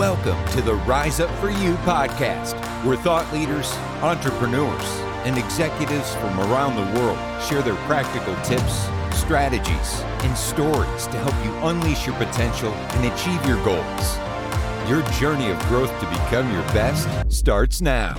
Welcome to the Rise Up For You podcast, where thought leaders, entrepreneurs, and executives from around the world share their practical tips, strategies, and stories to help you unleash your potential and achieve your goals. Your journey of growth to become your best starts now.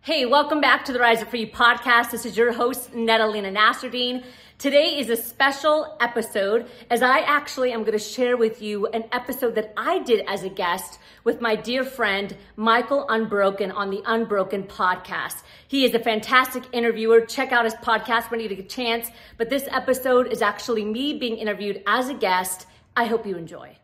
Hey, welcome back to the Rise Up For You podcast. This is your host, Nadalena Nasruddin. Today is a special episode as I actually am going to share with you an episode that I did as a guest with my dear friend Michael Unbroken on the Unbroken podcast. He is a fantastic interviewer. Check out his podcast when you get a chance. But this episode is actually me being interviewed as a guest. I hope you enjoy.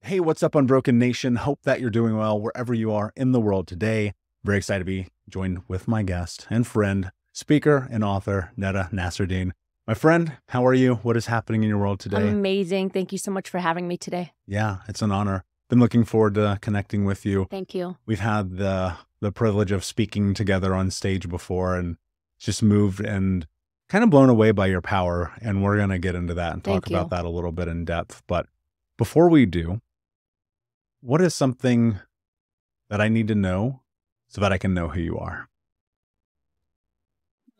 Hey, what's up, Unbroken Nation? Hope that you're doing well wherever you are in the world today. Very excited to be joined with my guest and friend, speaker and author, Nada Nasruddin. My friend, how are you? What is happening in your world today? Amazing. Thank you so much for having me today. Yeah, it's an honor. Been looking forward to connecting with you. Thank you. We've had the the privilege of speaking together on stage before and just moved and kind of blown away by your power. And we're going to get into that and talk Thank you. about that a little bit in depth. But before we do, what is something that I need to know so that I can know who you are?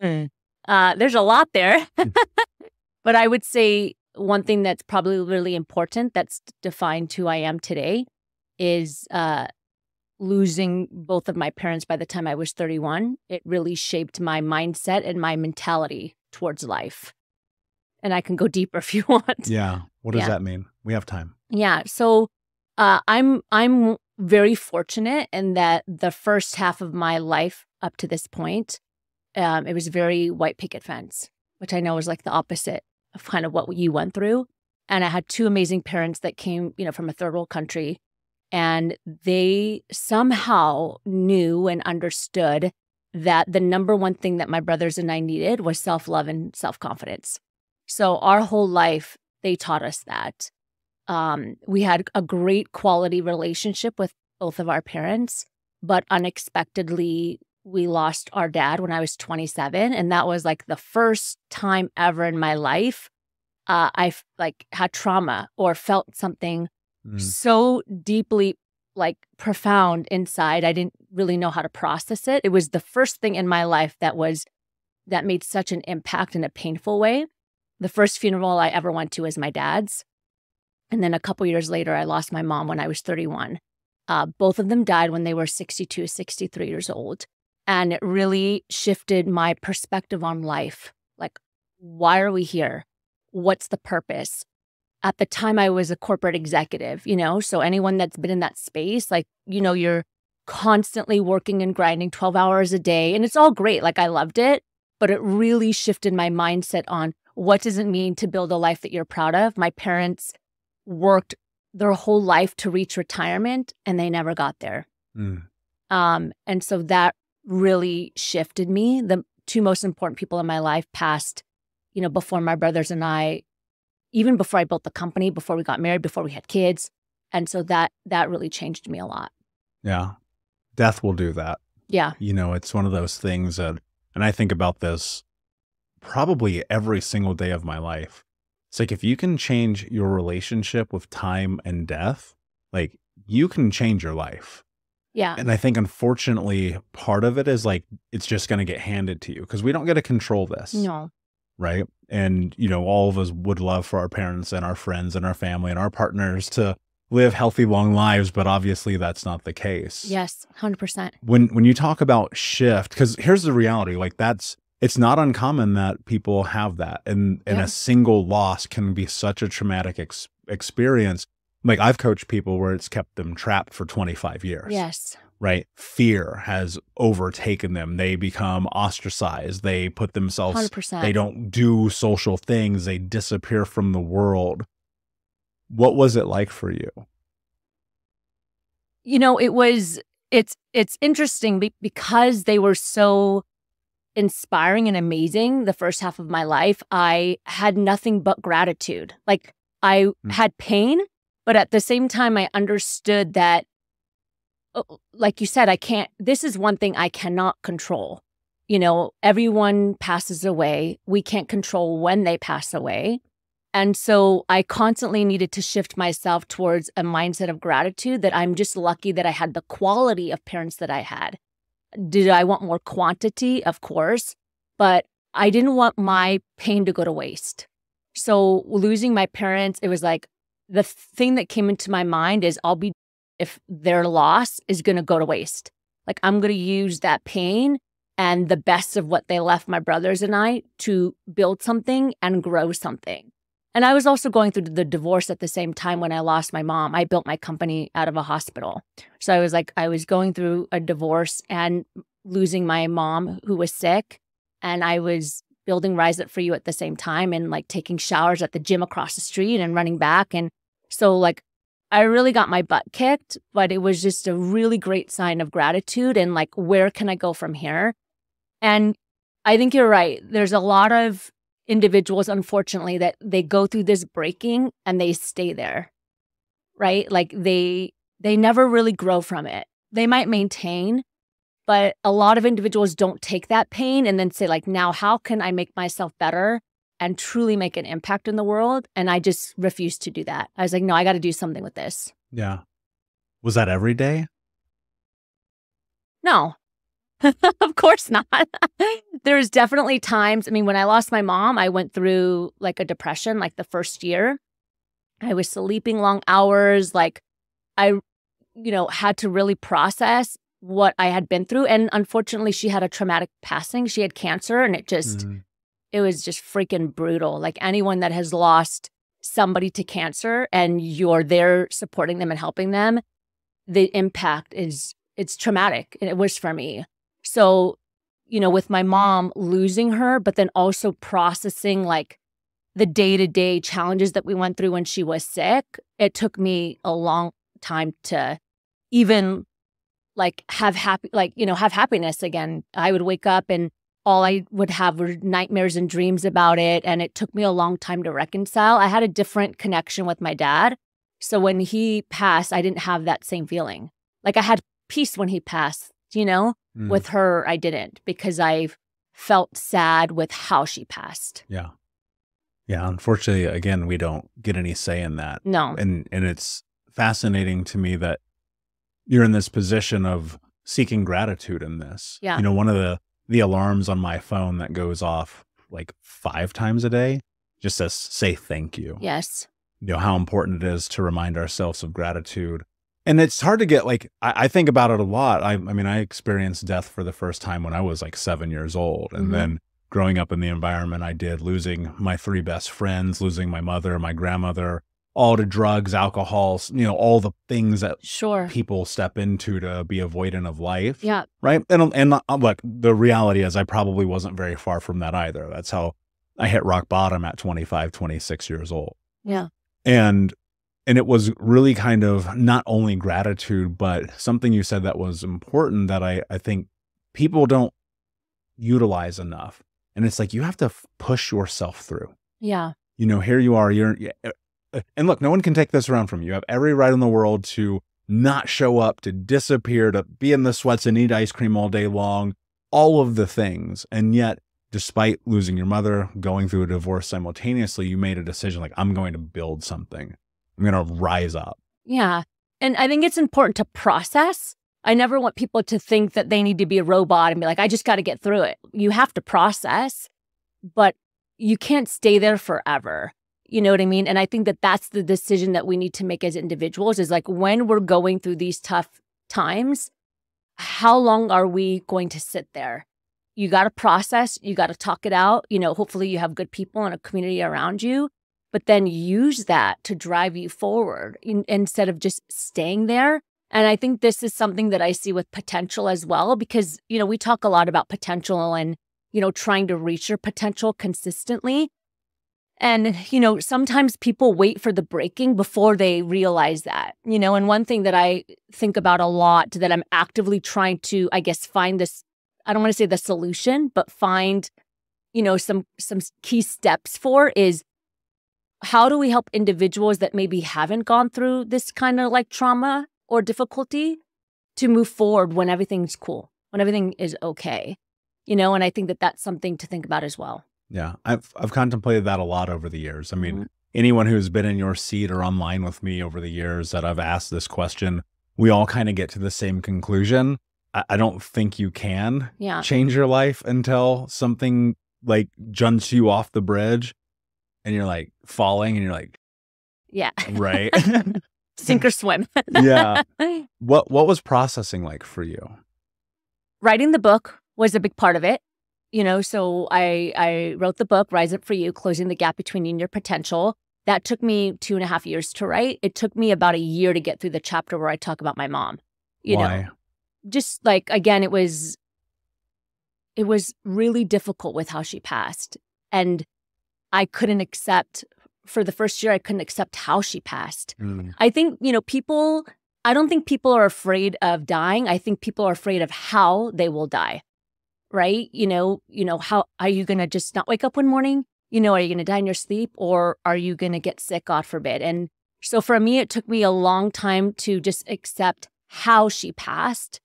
Uh, there's a lot there. but I would say one thing that's probably really important that's defined who I am today is uh, losing both of my parents by the time I was 31. It really shaped my mindset and my mentality towards life. And I can go deeper if you want. Yeah. What does Yeah. that mean? We have time. Yeah. So uh, I'm I'm very fortunate in that the first half of my life up to this point, um, it was very white picket fence, which I know is like the opposite of kind of what you went through. And I had two amazing parents that came, you know, from a third world country, and they somehow knew and understood that the number one thing that my brothers and I needed was self love and self confidence. So our whole life, they taught us that. Um, we had a great quality relationship with both of our parents, but unexpectedly, we lost our dad when I was 27, and that was like the first time ever in my life uh, I've like had trauma or felt something Mm. so deeply like profound inside. I didn't really know how to process it. It was the first thing in my life that was that made such an impact in a painful way. The first funeral I ever went to was my dad's. And then a couple years later, I lost my mom when I was 31. Uh, both of them died when they were 62, 63 years old. And it really shifted my perspective on life. Like, why are we here? What's the purpose? At the time, I was a corporate executive, you know? So, anyone that's been in that space, like, you know, you're constantly working and grinding 12 hours a day. And it's all great. Like, I loved it. But it really shifted my mindset on what does it mean to build a life that you're proud of? My parents worked their whole life to reach retirement and they never got there. Mm. Um, and so that really shifted me. The two most important people in my life passed, you know, before my brothers and I, even before I built the company, before we got married, before we had kids. And so that that really changed me a lot. Yeah. Death will do that. Yeah. You know, it's one of those things that, and I think about this probably every single day of my life. It's like if you can change your relationship with time and death, like you can change your life. Yeah. And I think unfortunately, part of it is like it's just going to get handed to you because we don't get to control this. No. Right. And, you know, all of us would love for our parents and our friends and our family and our partners to live healthy, long lives, but obviously that's not the case Yes. 100%. when when you talk about shift because here's the reality like that's it's not uncommon that people have that and and Yeah. a single loss can be such a traumatic ex- experience like i've coached people where it's kept them trapped for 25 years. Yes. right? Fear has overtaken them. They become ostracized. They put themselves 100%. they don't do social things. They disappear from the world. What was it like for you? You know it was it's it's interesting because they were so inspiring and amazing the first half of my life i had nothing but gratitude. Like i Mm. had pain but at the same time i understood that uh, like you said i can't this is one thing i cannot control you know everyone passes away we can't control when they pass away And so I constantly needed to shift myself towards a mindset of gratitude that I'm just lucky that I had the quality of parents that I had. Did I want more quantity? Of course. But I didn't want my pain to go to waste. So losing my parents, it was like the thing that came into my mind is I'll be, if their loss is going to go to waste. Like I'm going to use that pain and the best of what they left my brothers and I to build something and grow something. And I was also going through the divorce at the same time when I lost my mom. I built my company out of a hospital. So I was like, I was going through a divorce and losing my mom who was sick. And I was building Rise Up For You at the same time and like taking showers at the gym across the street and running back. And so, like, I really got my butt kicked, but it was just a really great sign of gratitude and like, where can I go from here? And I think you're right. There's a lot of individuals, unfortunately, that they go through this breaking and they stay there, right? Like they they never really grow from it. They might maintain, but a lot of individuals don't take that pain and then say like, now how can I make myself better and truly make an impact in the world? And I just refused to do that. I was like, no, I got to do something with this. Yeah. Was that every day? No, of course not. There's definitely times. I mean, when I lost my mom, I went through like a depression, like the first year. I was sleeping long hours. Like, I, you know, had to really process what I had been through. And unfortunately, she had a traumatic passing. She had cancer, and it just, mm-hmm. It was just freaking brutal. Like, anyone that has lost somebody to cancer and you're there supporting them and helping them, the impact is, it's traumatic. And it was for me. So, you know, with my mom losing her, but then also processing like the day to day challenges that we went through when she was sick, it took me a long time to even like have happy, like, you know, have happiness again. I would wake up and all I would have were nightmares and dreams about it. And it took me a long time to reconcile. I had a different connection with my dad. So when he passed, I didn't have that same feeling. Like I had peace when he passed, you know? Mm. With her, I didn't because I felt sad with how she passed. Yeah. Yeah. Unfortunately, again, we don't get any say in that. No. And and it's fascinating to me that you're in this position of seeking gratitude in this. Yeah. You know, one of the the alarms on my phone that goes off like five times a day just says say thank you. Yes. You know how important it is to remind ourselves of gratitude and it's hard to get like I, I, think about it a lot. I, I mean, I experienced death for the first time when I was like seven years old, and mm-hmm. then growing up in the environment I did, losing my three best friends, losing my mother, my grandmother, all to drugs, alcohol, you know, all the things that sure people step into to be avoidant of life. Yeah. Right. And and uh, look, the reality is I probably wasn't very far from that either. That's how I hit rock bottom at 25, 26 years old. Yeah. And and it was really kind of not only gratitude, but something you said that was important that I, I think people don't utilize enough. And it's like you have to push yourself through. Yeah. You know, here you are. You're, and look, no one can take this around from you. You have every right in the world to not show up, to disappear, to be in the sweats and eat ice cream all day long, all of the things. And yet, despite losing your mother, going through a divorce simultaneously, you made a decision like, I'm going to build something. I'm going to rise up. Yeah. And I think it's important to process. I never want people to think that they need to be a robot and be like, I just got to get through it. You have to process, but you can't stay there forever. You know what I mean? And I think that that's the decision that we need to make as individuals is like when we're going through these tough times, how long are we going to sit there? You got to process, you got to talk it out. You know, hopefully you have good people and a community around you but then use that to drive you forward in, instead of just staying there. And I think this is something that I see with potential as well, because, you know, we talk a lot about potential and, you know, trying to reach your potential consistently. And, you know, sometimes people wait for the breaking before they realize that, you know, and one thing that I think about a lot that I'm actively trying to, I guess, find this, I don't want to say the solution, but find, you know, some, some key steps for is how do we help individuals that maybe haven't gone through this kind of like trauma or difficulty to move forward when everything's cool, when everything is okay? You know, and I think that that's something to think about as well. Yeah, I've I've contemplated that a lot over the years. I mean, mm-hmm. anyone who's been in your seat or online with me over the years that I've asked this question, we all kind of get to the same conclusion. I, I don't think you can Yeah. change your life until something like jumps you off the bridge and you're like falling and you're like, Yeah. right. Sink or swim. yeah. What what was processing like for you? Writing the book was a big part of it. You know, so I I wrote the book, Rise Up for You, Closing the Gap Between You and Your Potential. That took me two and a half years to write. It took me about a year to get through the chapter where I talk about my mom. You know, Why? just like again it was it was really difficult with how she passed and i couldn't accept for the first year i couldn't accept how she passed Mm, i think you know people i don't think people are afraid of dying i think people are afraid of how they will die right? You know you know how are you going to just not wake up one morning? You know are you going to die in your sleep or are you going to get sick god forbid? And so for me it took me a long time to just accept how she passed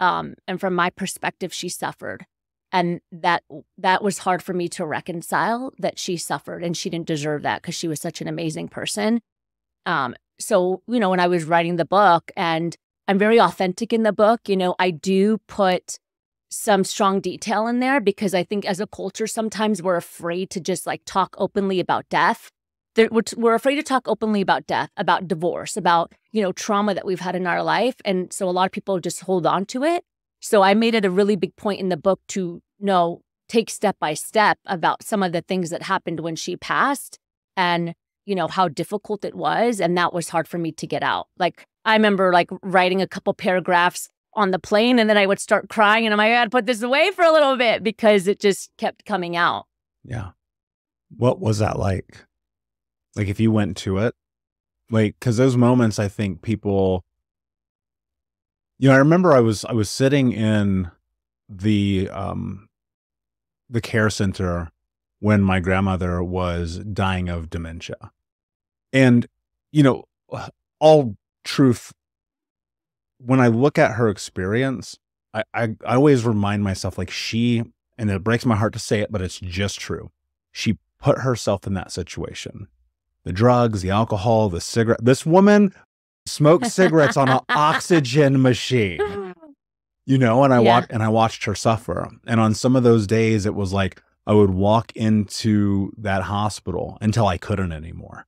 um, and from my perspective she suffered. And that that was hard for me to reconcile that she suffered and she didn't deserve that because she was such an amazing person. Um, so you know when i was writing the book and i'm very authentic in the book you know i do put some strong detail in there because i think as a culture sometimes we're afraid to just like talk openly about death. We're, afraid to talk openly about death about divorce about you know trauma that we've had in our life and so a lot of people just hold on to it. So i made it a really big point in the book to know take step by step about some of the things that happened when she passed and you know how difficult it was and that was hard for me to get out. Like i remember like writing a couple paragraphs on the plane and then i would start crying and i'm like i gotta put this away for a little bit because it just kept coming out yeah. What was that like? Like if you went to it, like because those moments, I think people. You know, I remember I was I was sitting in the um the care center when my grandmother was dying of dementia, and you know, all truth. When I look at her experience, I, I I always remind myself like she, and it breaks my heart to say it, but it's just true. She put herself in that situation. The drugs, the alcohol, the cigarette. This woman smoked cigarettes on an oxygen machine, you know, and I Yeah. watched and I watched her suffer. And on some of those days, it was like I would walk into that hospital until I couldn't anymore.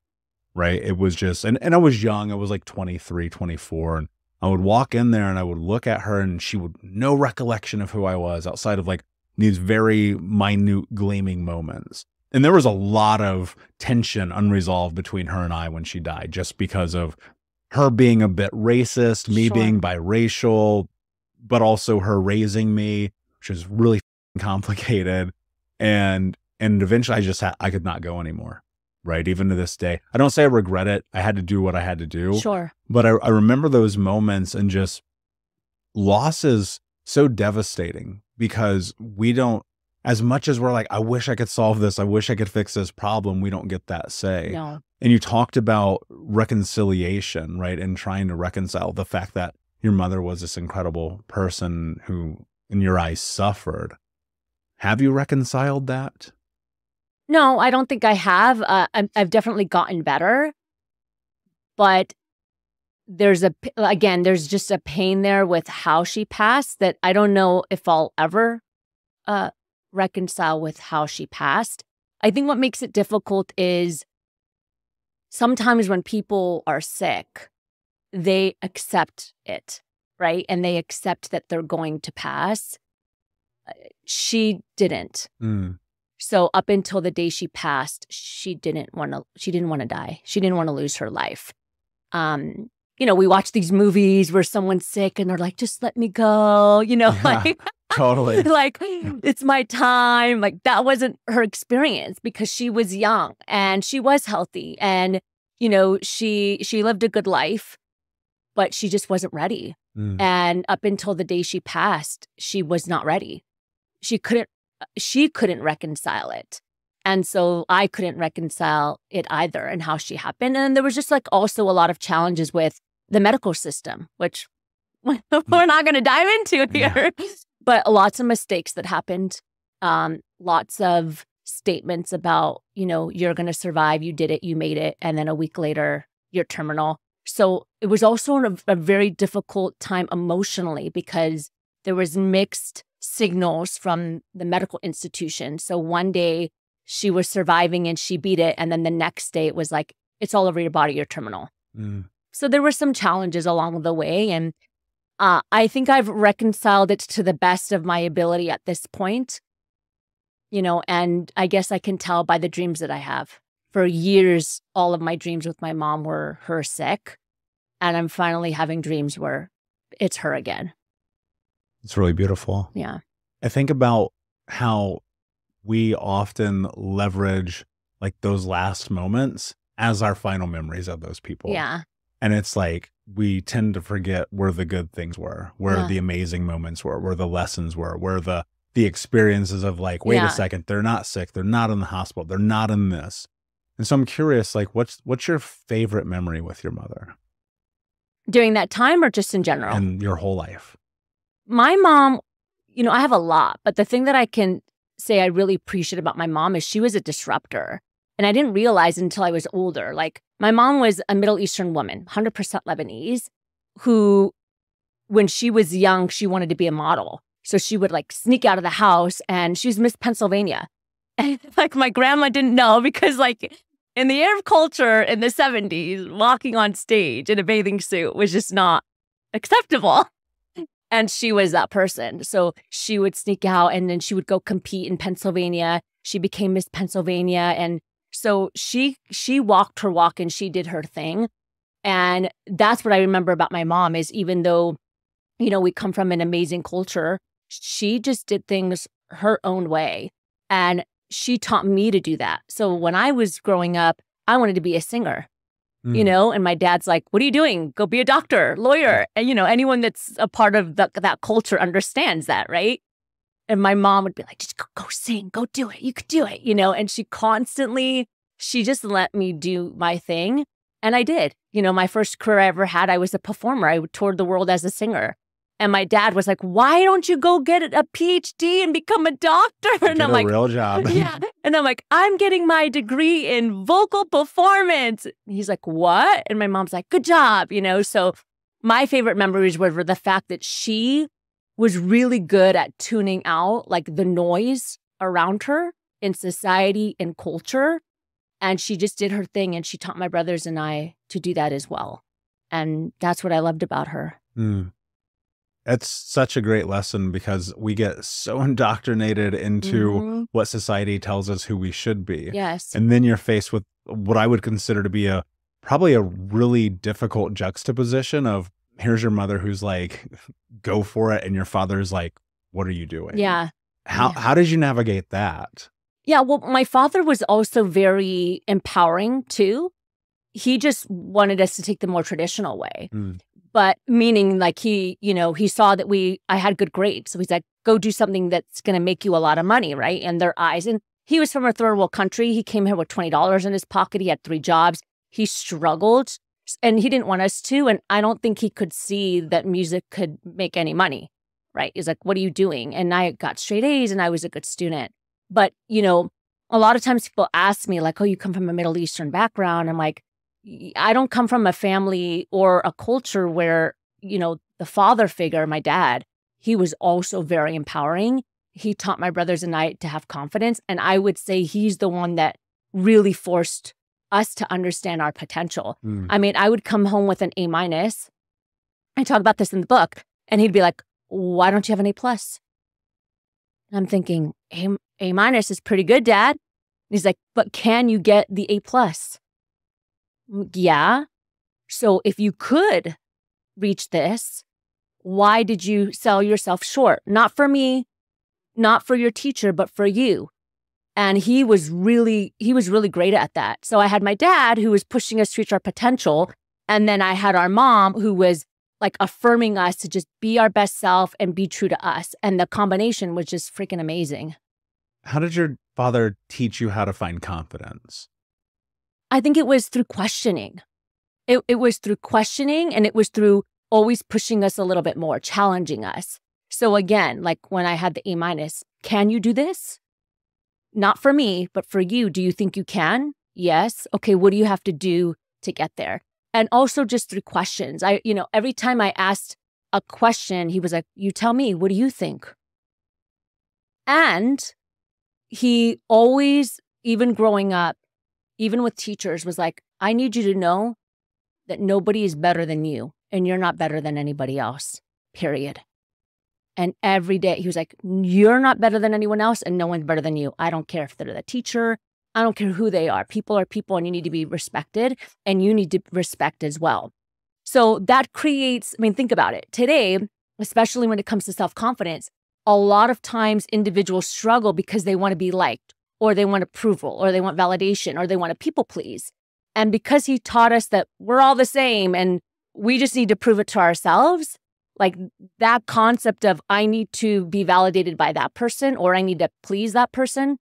Right. It was just, and, and I was young. I was like 23, 24. And I would walk in there and I would look at her and she would no recollection of who I was outside of like these very minute gleaming moments. And there was a lot of tension unresolved between her and I when she died, just because of her being a bit racist, me Sure. being biracial, but also her raising me, which is really complicated. And and eventually I just had I could not go anymore. Right. Even to this day. I don't say I regret it. I had to do what I had to do. sure But I, I remember those moments and just loss is so devastating because we don't, as much as we're like, I wish I could solve this, I wish I could fix this problem, we don't get that say. no And you talked about reconciliation, right? And trying to reconcile the fact that your mother was this incredible person who, in your eyes, suffered. Have you reconciled that? No, I don't think I have. Uh, I'm, I've definitely gotten better, but there's a again, there's just a pain there with how she passed that I don't know if I'll ever uh, reconcile with how she passed. I think what makes it difficult is sometimes when people are sick, they accept it, right? And they accept that they're going to pass. Uh, She didn't. Mm, So up until the day she passed, she didn't want to she didn't want to die. She didn't want to lose her life. Um, you know, we watch these movies where someone's sick and they're like, just let me go, you know, Yeah. like totally. like it's my time. Like that wasn't her experience because she was young and she was healthy and you know, she she lived a good life, but she just wasn't ready. Mm, And up until the day she passed, she was not ready. She couldn't she couldn't reconcile it. And so I couldn't reconcile it either and how she happened. And there was just like also a lot of challenges with the medical system, which we're not going to dive into Yeah. here. But lots of mistakes that happened, um, lots of statements about, you know, you're going to survive, you did it, you made it. And then a week later, you're terminal. So it was also a, a very difficult time emotionally because there was mixed signals from the medical institution. So one day she was surviving and she beat it. And then the next day it was like, it's all over your body, you're terminal. Mm. So there were some challenges along the way. And uh, I think I've reconciled it to the best of my ability at this point. You know, and I guess I can tell by the dreams that I have. For years, all of my dreams with my mom were her sick. And I'm finally having dreams where it's her again. It's really beautiful. Yeah. I think about how we often leverage like those last moments as our final memories of those people. Yeah. And it's like we tend to forget where the good things were, where yeah. the amazing moments were, where the lessons were, where the the experiences of like, wait yeah. a second, they're not sick, they're not in the hospital, they're not in this. And so I'm curious, like, what's what's your favorite memory with your mother? During that time or just in general? And your whole life. My mom, you know, I have a lot, but the thing that I can say I really appreciate about my mom is she was a disruptor. And I didn't realize until I was older. Like, my mom was a Middle Eastern woman, 100% Lebanese, who, when she was young, she wanted to be a model. So she would like sneak out of the house and she was Miss Pennsylvania. And like my grandma didn't know because, like, in the Arab culture in the 70s, walking on stage in a bathing suit was just not acceptable. And she was that person. So she would sneak out and then she would go compete in Pennsylvania. She became Miss Pennsylvania. And so she she walked her walk and she did her thing. And that's what I remember about my mom is even though, you know, we come from an amazing culture, she just did things her own way. And she taught me to do that. So when I was growing up, I wanted to be a singer. Mm. You know, and my dad's like, "What are you doing? Go be a doctor, lawyer." And you know, anyone that's a part of the, that culture understands that, right? And my mom would be like, just go, go sing, go do it. You could do it, you know? And she constantly, she just let me do my thing. And I did. You know, my first career I ever had, I was a performer. I toured the world as a singer. And my dad was like, "Why don't you go get a PhD and become a doctor?" And get I'm like, "Real job." yeah. And I'm like, "I'm getting my degree in vocal performance." he's like, "What?" And my mom's like, "Good job," you know. So my favorite memories were the fact that she was really good at tuning out like the noise around her in society and culture. And she just did her thing and she taught my brothers and I to do that as well. And that's what I loved about her. Mm. It's such a great lesson because we get so indoctrinated into mm-hmm. what society tells us who we should be. Yes. And then you're faced with what I would consider to be a probably a really difficult juxtaposition of here's your mother who's like, go for it. And your father's like, what are you doing? Yeah. How, yeah. how did you navigate that? Yeah. Well, my father was also very empowering too. He just wanted us to take the more traditional way. Mm. But meaning like he, you know, he saw that we, I had good grades. So he's like, go do something that's going to make you a lot of money, right? In their eyes. And he was from a third world country. He came here with $20 in his pocket. He had three jobs. He struggled and he didn't want us to. And I don't think he could see that music could make any money, right? He's like, what are you doing? And I got straight A's and I was a good student. But, you know, a lot of times people ask me, like, oh, you come from a Middle Eastern background. I'm like, I don't come from a family or a culture where, you know, the father figure, my dad, he was also very empowering. He taught my brothers and I to have confidence. And I would say he's the one that really forced us to understand our potential. Mm. I mean, I would come home with an A minus. I talk about this in the book, and he'd be like, "Why don't you have an A plus?" I'm thinking, A A minus is pretty good, Dad. And he's like, "But can you get the A plus?" Yeah. So if you could reach this, why did you sell yourself short? Not for me, not for your teacher, but for you and he was really he was really great at that so i had my dad who was pushing us to reach our potential and then i had our mom who was like affirming us to just be our best self and be true to us and the combination was just freaking amazing how did your father teach you how to find confidence i think it was through questioning it, it was through questioning and it was through always pushing us a little bit more challenging us so again like when i had the a minus can you do this not for me, but for you, do you think you can? Yes. Okay, what do you have to do to get there? And also just through questions. I, you know, every time I asked a question, he was like, You tell me, what do you think? And he always, even growing up, even with teachers, was like, I need you to know that nobody is better than you and you're not better than anybody else, period. And every day he was like, You're not better than anyone else, and no one's better than you. I don't care if they're the teacher. I don't care who they are. People are people, and you need to be respected, and you need to respect as well. So that creates, I mean, think about it. Today, especially when it comes to self confidence, a lot of times individuals struggle because they want to be liked, or they want approval, or they want validation, or they want to people please. And because he taught us that we're all the same and we just need to prove it to ourselves, like that concept of I need to be validated by that person or I need to please that person,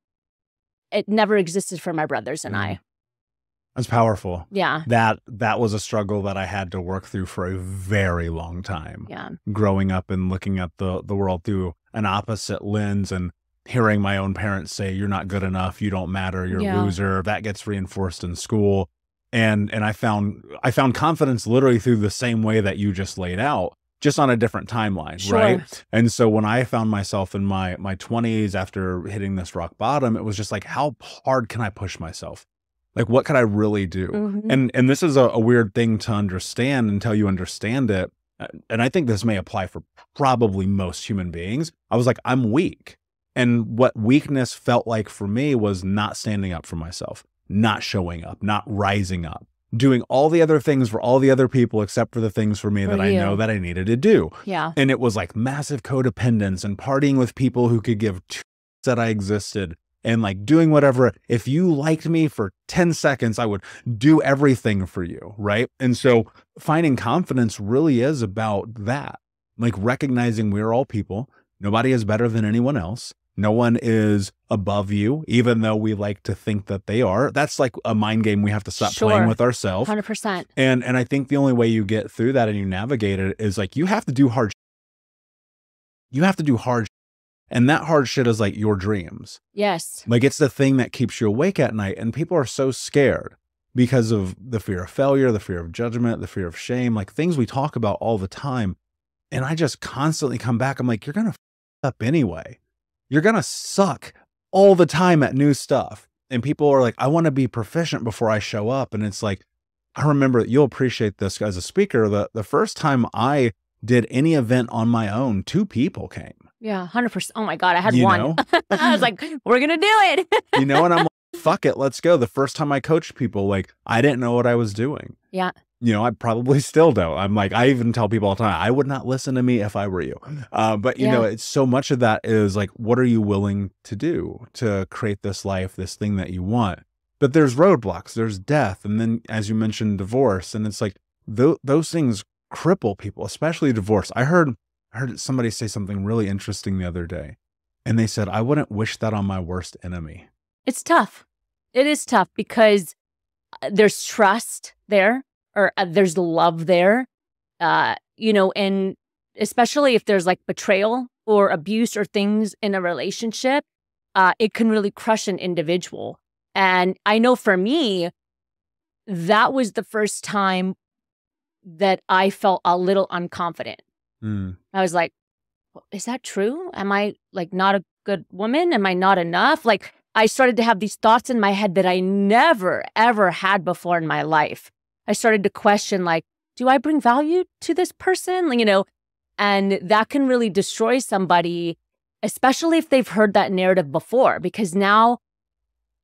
it never existed for my brothers and I. Mm. That's powerful. Yeah. That that was a struggle that I had to work through for a very long time. Yeah. Growing up and looking at the the world through an opposite lens and hearing my own parents say you're not good enough, you don't matter, you're Yeah. a loser. That gets reinforced in school. And and I found I found confidence literally through the same way that you just laid out, just on a different timeline, Sure. right? And so when I found myself in my my 20s after hitting this rock bottom, it was just like how hard can I push myself? Like what could I really do? Mhm. And and this is a, a weird thing to understand until you understand it. And I think this may apply for probably most human beings. I was like, I'm weak. And what weakness felt like for me was not standing up for myself, not showing up, not rising up, doing all the other things for all the other people except for the things for me For that I know that I needed to do. Yeah. And it was like massive codependence and partying with people who could give two that I existed and like doing whatever. If you liked me for 10 seconds, I would do everything for you. Right. And so finding confidence really is about that, like recognizing we're all people. Nobody is better than anyone else. No one is above you, even though we like to think that they are. That's like a mind game we have to stop Sure. playing with ourselves. 100%. And and I think the only way you get through that and you navigate it is like you have to do hard. You have to do hard, and that hard shit is like your dreams. Yes. Like it's the thing that keeps you awake at night. And people are so scared because of the fear of failure, the fear of judgment, the fear of shame, like things we talk about all the time. And I just constantly come back. I'm like, you're gonna up anyway. You're gonna suck all the time at new stuff. And people are like, I want to be proficient before I show up. And it's like, I remember you'll appreciate this as a speaker. The the first time I did any event on my own, two people came. Yeah. 100%. Oh my God. I had You one. I was like, we're going to do it. you know, and I'm like, fuck it, let's go. The first time I coached people, like I didn't know what I was doing. Yeah. You know, I probably still don't. I'm like, I even tell people all the time, I would not listen to me if I were you. Uh, but you know, it's so much of that is like, what are you willing to do to create this life, this thing that you want? But there's roadblocks, there's death, and then as you mentioned, divorce, and it's like th- those things cripple people, especially divorce. I heard I heard somebody say something really interesting the other day, and they said, I wouldn't wish that on my worst enemy. It's tough. It is tough because uh, there's trust there or uh, there's love there. Uh, you know, and especially if there's like betrayal or abuse or things in a relationship, uh, it can really crush an individual. And I know for me, that was the first time that I felt a little unconfident. Mm, I was like, is that true? Am I like not a good woman? Am I not enough? Like, I started to have these thoughts in my head that I never, ever had before in my life. I started to question, like, do I bring value to this person? You know, and that can really destroy somebody, especially if they've heard that narrative before, because now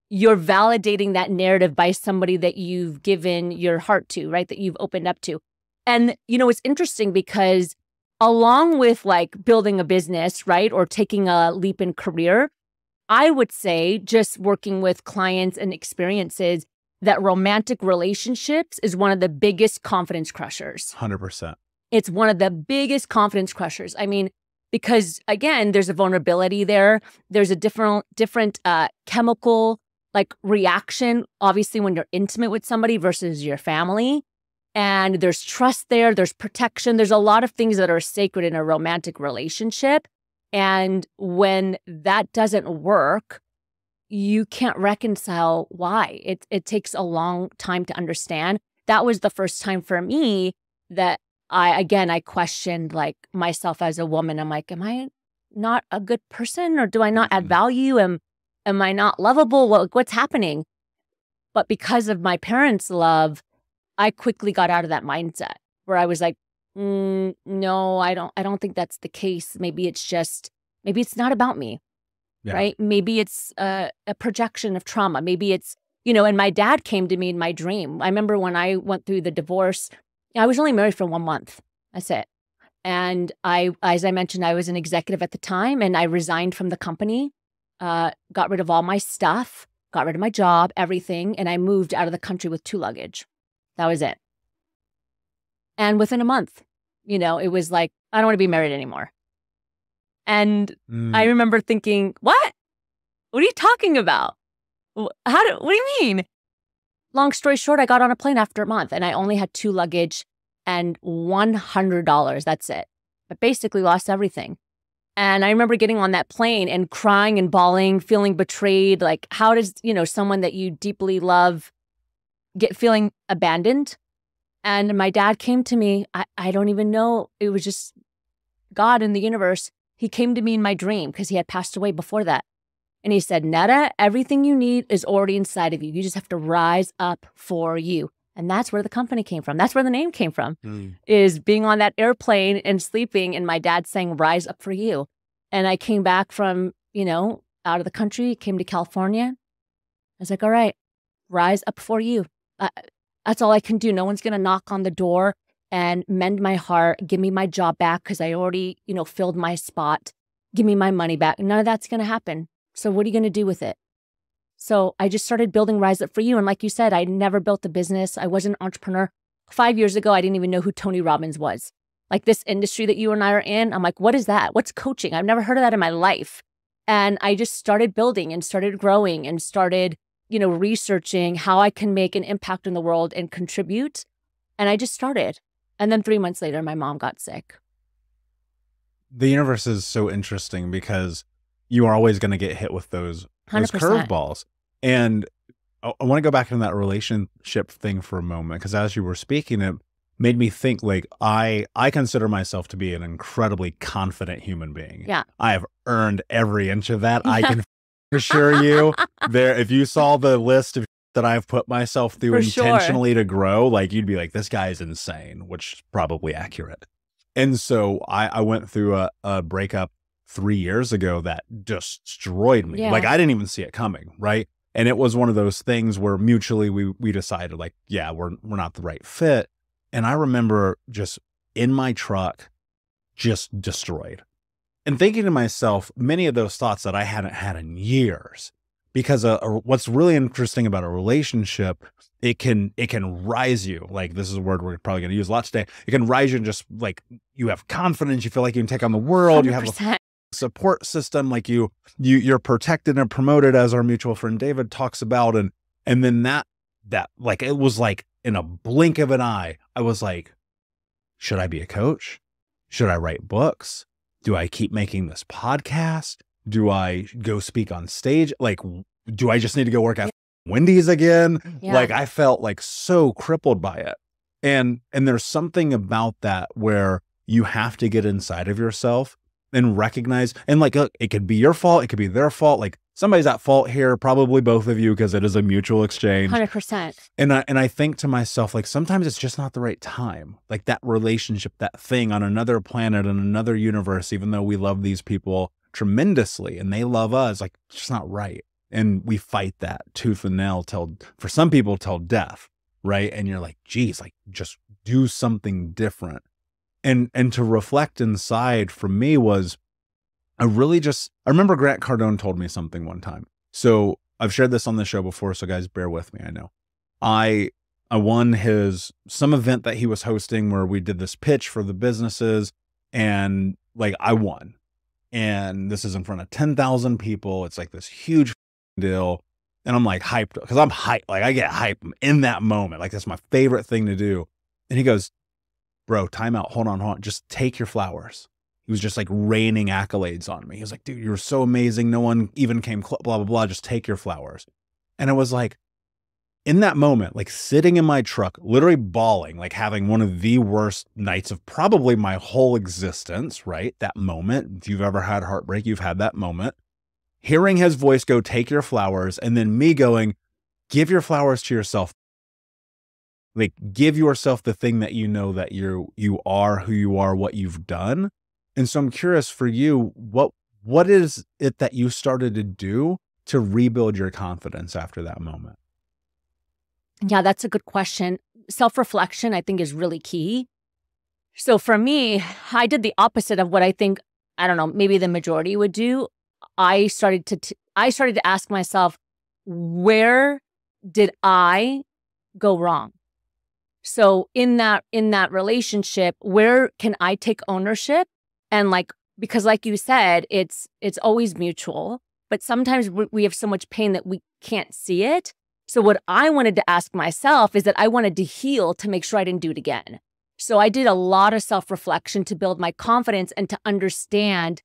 you're validating that narrative by somebody that you've given your heart to, right? That you've opened up to. And, you know, it's interesting because along with like building a business, right? Or taking a leap in career, I would say just working with clients and experiences that romantic relationships is one of the biggest confidence crushers. 100%. It's one of the biggest confidence crushers. I mean, because again, there's a vulnerability there. There's a different different uh chemical like reaction obviously when you're intimate with somebody versus your family. And there's trust there, there's protection, there's a lot of things that are sacred in a romantic relationship. And when that doesn't work, you can't reconcile why. It it takes a long time to understand. That was the first time for me that I again I questioned like myself as a woman. I'm like, am I not a good person or do I not add Mhm. value? Am am I not lovable? What, what's happening? But because of my parents' love, I quickly got out of that mindset where I was like, mm, no, I don't I don't think that's the case. Maybe it's just maybe it's not about me. Yeah. Right? Maybe it's a, a projection of trauma. Maybe it's, you know, and my dad came to me in my dream. I remember when I went through the divorce, I was only married for one month. That's it. And I, as I mentioned, I was an executive at the time and I resigned from the company, uh, got rid of all my stuff, got rid of my job, everything. And I moved out of the country with two luggage. That was it. And within a month, you know, it was like, I don't want to be married anymore. And Mm. I remember thinking, what? What are you talking about? How do, what do you mean? Long story short, I got on a plane after a month and I only had two luggage and $100. That's it. I basically lost everything. And I remember getting on that plane and crying and bawling, feeling betrayed. Like, how does, you know, someone that you deeply love get feeling abandoned? And my dad came to me. I, I don't even know. It was just God in the universe. He came to me in my dream because he had passed away before that. And he said, Nada, everything you need is already inside of you. You just have to rise up for you. And that's where the company came from. That's where the name came from Mm. is being on that airplane and sleeping and my dad saying rise up for you and i came back from you know out of the country came to california i was like all right rise up for you uh, that's all i can do no one's going to knock on the door and mend my heart give me my job back because i already you know filled my spot give me my money back none of that's going to happen so what are you going to do with it so i just started building rise up for you and like you said i never built a business i wasn't an entrepreneur five years ago, I didn't even know who Tony Robbins was. Like this industry that you and I are in, I'm like, what is that? What's coaching? I've never heard of that in my life. And I just started building and started growing and started, you know, researching how I can make an impact in the world and contribute. And I just started. And then three months later, my mom got sick. The universe is so interesting because you are always going to get hit with those those 100%. curveballs. And I, I want to go back into that relationship thing for a moment because as you were speaking, it made me think like I I consider myself to be an incredibly confident human being. Yeah. I have earned every inch of that. I can assure you there if you saw the list of that I've put myself through For sure. intentionally to grow, like you'd be like, this guy is insane, which is probably accurate. And so I, I went through a, a breakup three years ago that destroyed me. Yeah. Like I didn't even see it coming, right? And it was one of those things where mutually we we decided like, yeah, we're we're not the right fit. And I remember just in my truck, just destroyed. And thinking to myself, many of those thoughts that I hadn't had in years. Because uh, uh, what's really interesting about a relationship, it can it can rise you. Like this is a word we're probably going to use a lot today. It can rise you and just like you have confidence. You feel like you can take on the world. You have a support system like you you you're protected and promoted as our mutual friend David talks about and and then that that like it was like in a blink of an eye I was like should I be a coach should I write books do I keep making this podcast do I go speak on stage like do I just need to go work at Wendy's again mm, Yeah. like I felt like so crippled by it. And and there's something about that where you have to get inside of yourself and recognize and like look, it could be your fault, it could be their fault. Like somebody's at fault here, probably both of you because it is a mutual exchange. 100%. And I and I think to myself like sometimes it's just not the right time. Like that relationship, that thing on another planet in another universe even though we love these people tremendously and they love us like it's just not right. And we fight that tooth and nail till for some people till death, right? And you're like, geez, like just do something different. And and to reflect inside for me was I really just I remember Grant Cardone told me something one time. So I've shared this on the show before, so guys bear with me, I know. I I won his some event that he was hosting where we did this pitch for the businesses and like I won. And this is in front of 10,000 people. It's like this huge deal. And I'm like hyped because I'm hyped. Like I get hyped in that moment. Like that's my favorite thing to do. And he goes, Bro, time out. Hold on, hold on. Just take your flowers. he was just like raining accolades on me. He was like, dude, you're so amazing. No one even came, cl- blah, blah, blah. Just take your flowers. And it was like, in that moment, like sitting in my truck, literally bawling, like having one of the worst nights of probably my whole existence, right? That moment. If you've ever had heartbreak, you've had that moment. Hearing his voice go, take your flowers, and then me going, give your flowers to yourself. Like give yourself the thing that you know that you you are, who you are, what you've done. And so I'm curious for you, what what is it that you started to do to rebuild your confidence after that moment? Yeah, that's a good question. Self reflection, I think, is really key. So for me, I did the opposite of what I think, I don't know, maybe the majority would do. I started to, t- I started to ask myself, where did I go wrong? So in that, in that relationship, where can I take ownership? And like, because like you said, it's, it's always mutual, but sometimes we have so much pain that we can't see it. So, what I wanted to ask myself is that I wanted to heal to make sure I didn't do it again. So, I did a lot of self reflection to build my confidence and to understand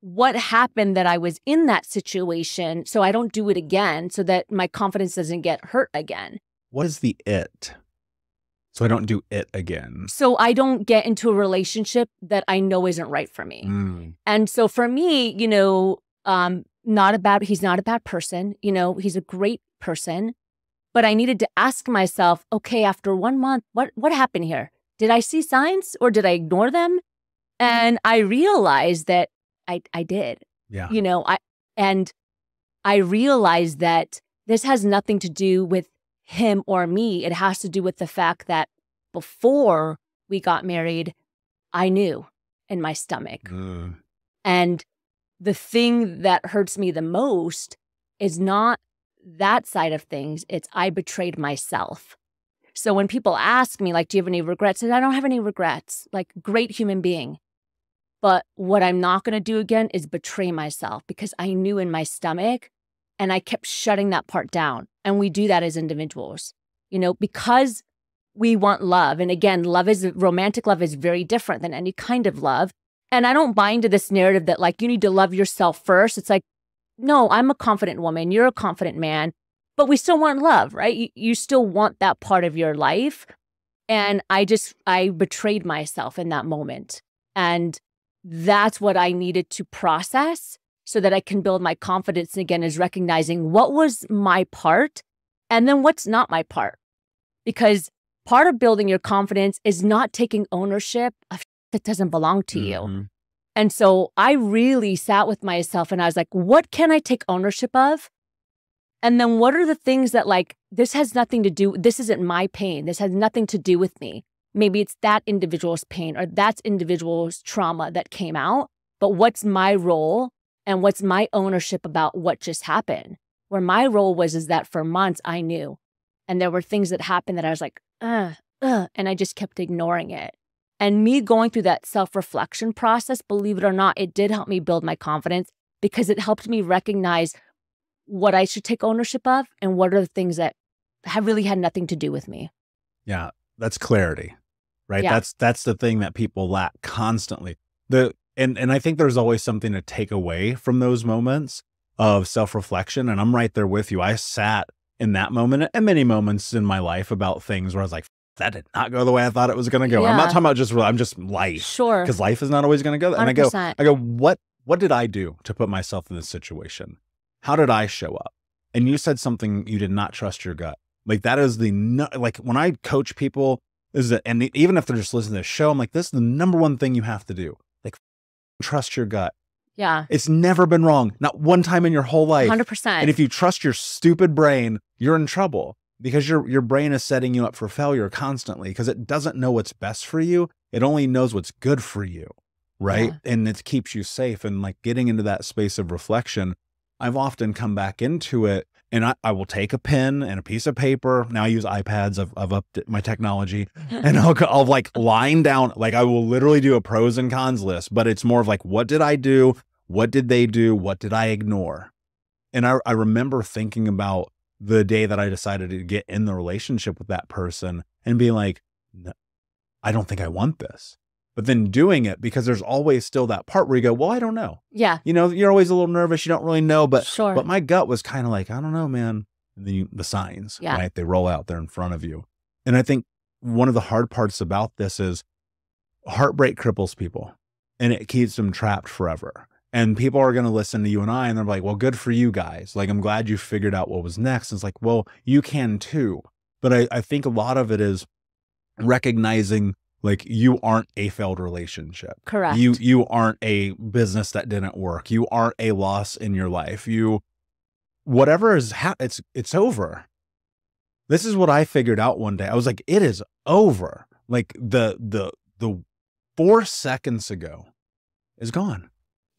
what happened that I was in that situation so I don't do it again, so that my confidence doesn't get hurt again. What is the it? So I don't do it again. So I don't get into a relationship that I know isn't right for me. Mm. And so for me, you know, um, not a bad, he's not a bad person. You know, he's a great person, but I needed to ask myself, okay, after one month, what what happened here? Did I see signs or did I ignore them? And I realized that I I did. Yeah. You know, I and I realized that this has nothing to do with him or me. It has to do with the fact that before we got married, I knew in my stomach. Mm. And the thing that hurts me the most is not that side of things, it's I betrayed myself. So when people ask me, like, do you have any regrets? I don't have any regrets. Like, great human being. But what I'm not going to do again is betray myself because I knew in my stomach and I kept shutting that part down. And we do that as individuals, you know, because we want love. And again, love is romantic love is very different than any kind of love. And I don't buy into this narrative that like you need to love yourself first. It's like, no, I'm a confident woman. You're a confident man, but we still want love, right? You, you still want that part of your life. And I just, I betrayed myself in that moment. And that's what I needed to process so that I can build my confidence again is recognizing what was my part and then what's not my part. Because part of building your confidence is not taking ownership of that doesn't belong to mm-hmm. you. And so I really sat with myself and I was like, what can I take ownership of? And then what are the things that, like, this has nothing to do, this isn't my pain. This has nothing to do with me. Maybe it's that individual's pain or that individual's trauma that came out. But what's my role and what's my ownership about what just happened? Where my role was is that for months I knew. And there were things that happened that I was like, uh, uh, and I just kept ignoring it. And me going through that self reflection process, believe it or not, it did help me build my confidence because it helped me recognize what I should take ownership of and what are the things that have really had nothing to do with me. Yeah, that's clarity. Right? Yeah. That's that's the thing that people lack constantly. The and and I think there's always something to take away from those moments of self-reflection and I'm right there with you. I sat in that moment and many moments in my life about things where I was like, that did not go the way I thought it was going to go. Yeah. I'm not talking about just I'm just life. Sure. Because life is not always going to go. And 100%. I go, I go, what what did I do to put myself in this situation? How did I show up? And you said something you did not trust your gut. Like that is the like when I coach people is that and even if they're just listening to this show, I'm like, this is the number one thing you have to do. Like trust your gut. Yeah. It's never been wrong. Not one time in your whole life. 100%. And if you trust your stupid brain, you're in trouble because your your brain is setting you up for failure constantly because it doesn't know what's best for you. It only knows what's good for you, right? Yeah. And it keeps you safe. And like getting into that space of reflection, I've often come back into it and I, I will take a pen and a piece of paper. Now I use iPads. I've, I've upped my technology and I'll, I'll like line down, like I will literally do a pros and cons list, but it's more of like, what did I do? What did they do? What did I ignore? And I, I remember thinking about the day that I decided to get in the relationship with that person and be like, no, I don't think I want this. but then doing it because there's always still that part where you go, well, I don't know. Yeah. You know, you're always a little nervous. You don't really know, but sure. but my gut was kind of like, I don't know, man. And then you, the signs, Yeah. right? They roll out there in front of you. And I think one of the hard parts about this is heartbreak cripples people and it keeps them trapped forever. And people are going to listen to you and I and they're like, well, good for you guys. Like, I'm glad you figured out what was next. And it's like, well, you can too. But I, I think a lot of it is recognizing like you aren't a failed relationship. Correct. You you aren't a business that didn't work. You aren't a loss in your life. You whatever is ha- it's it's over. This is what I figured out one day. I was like, it is over. Like the the the four seconds ago is gone.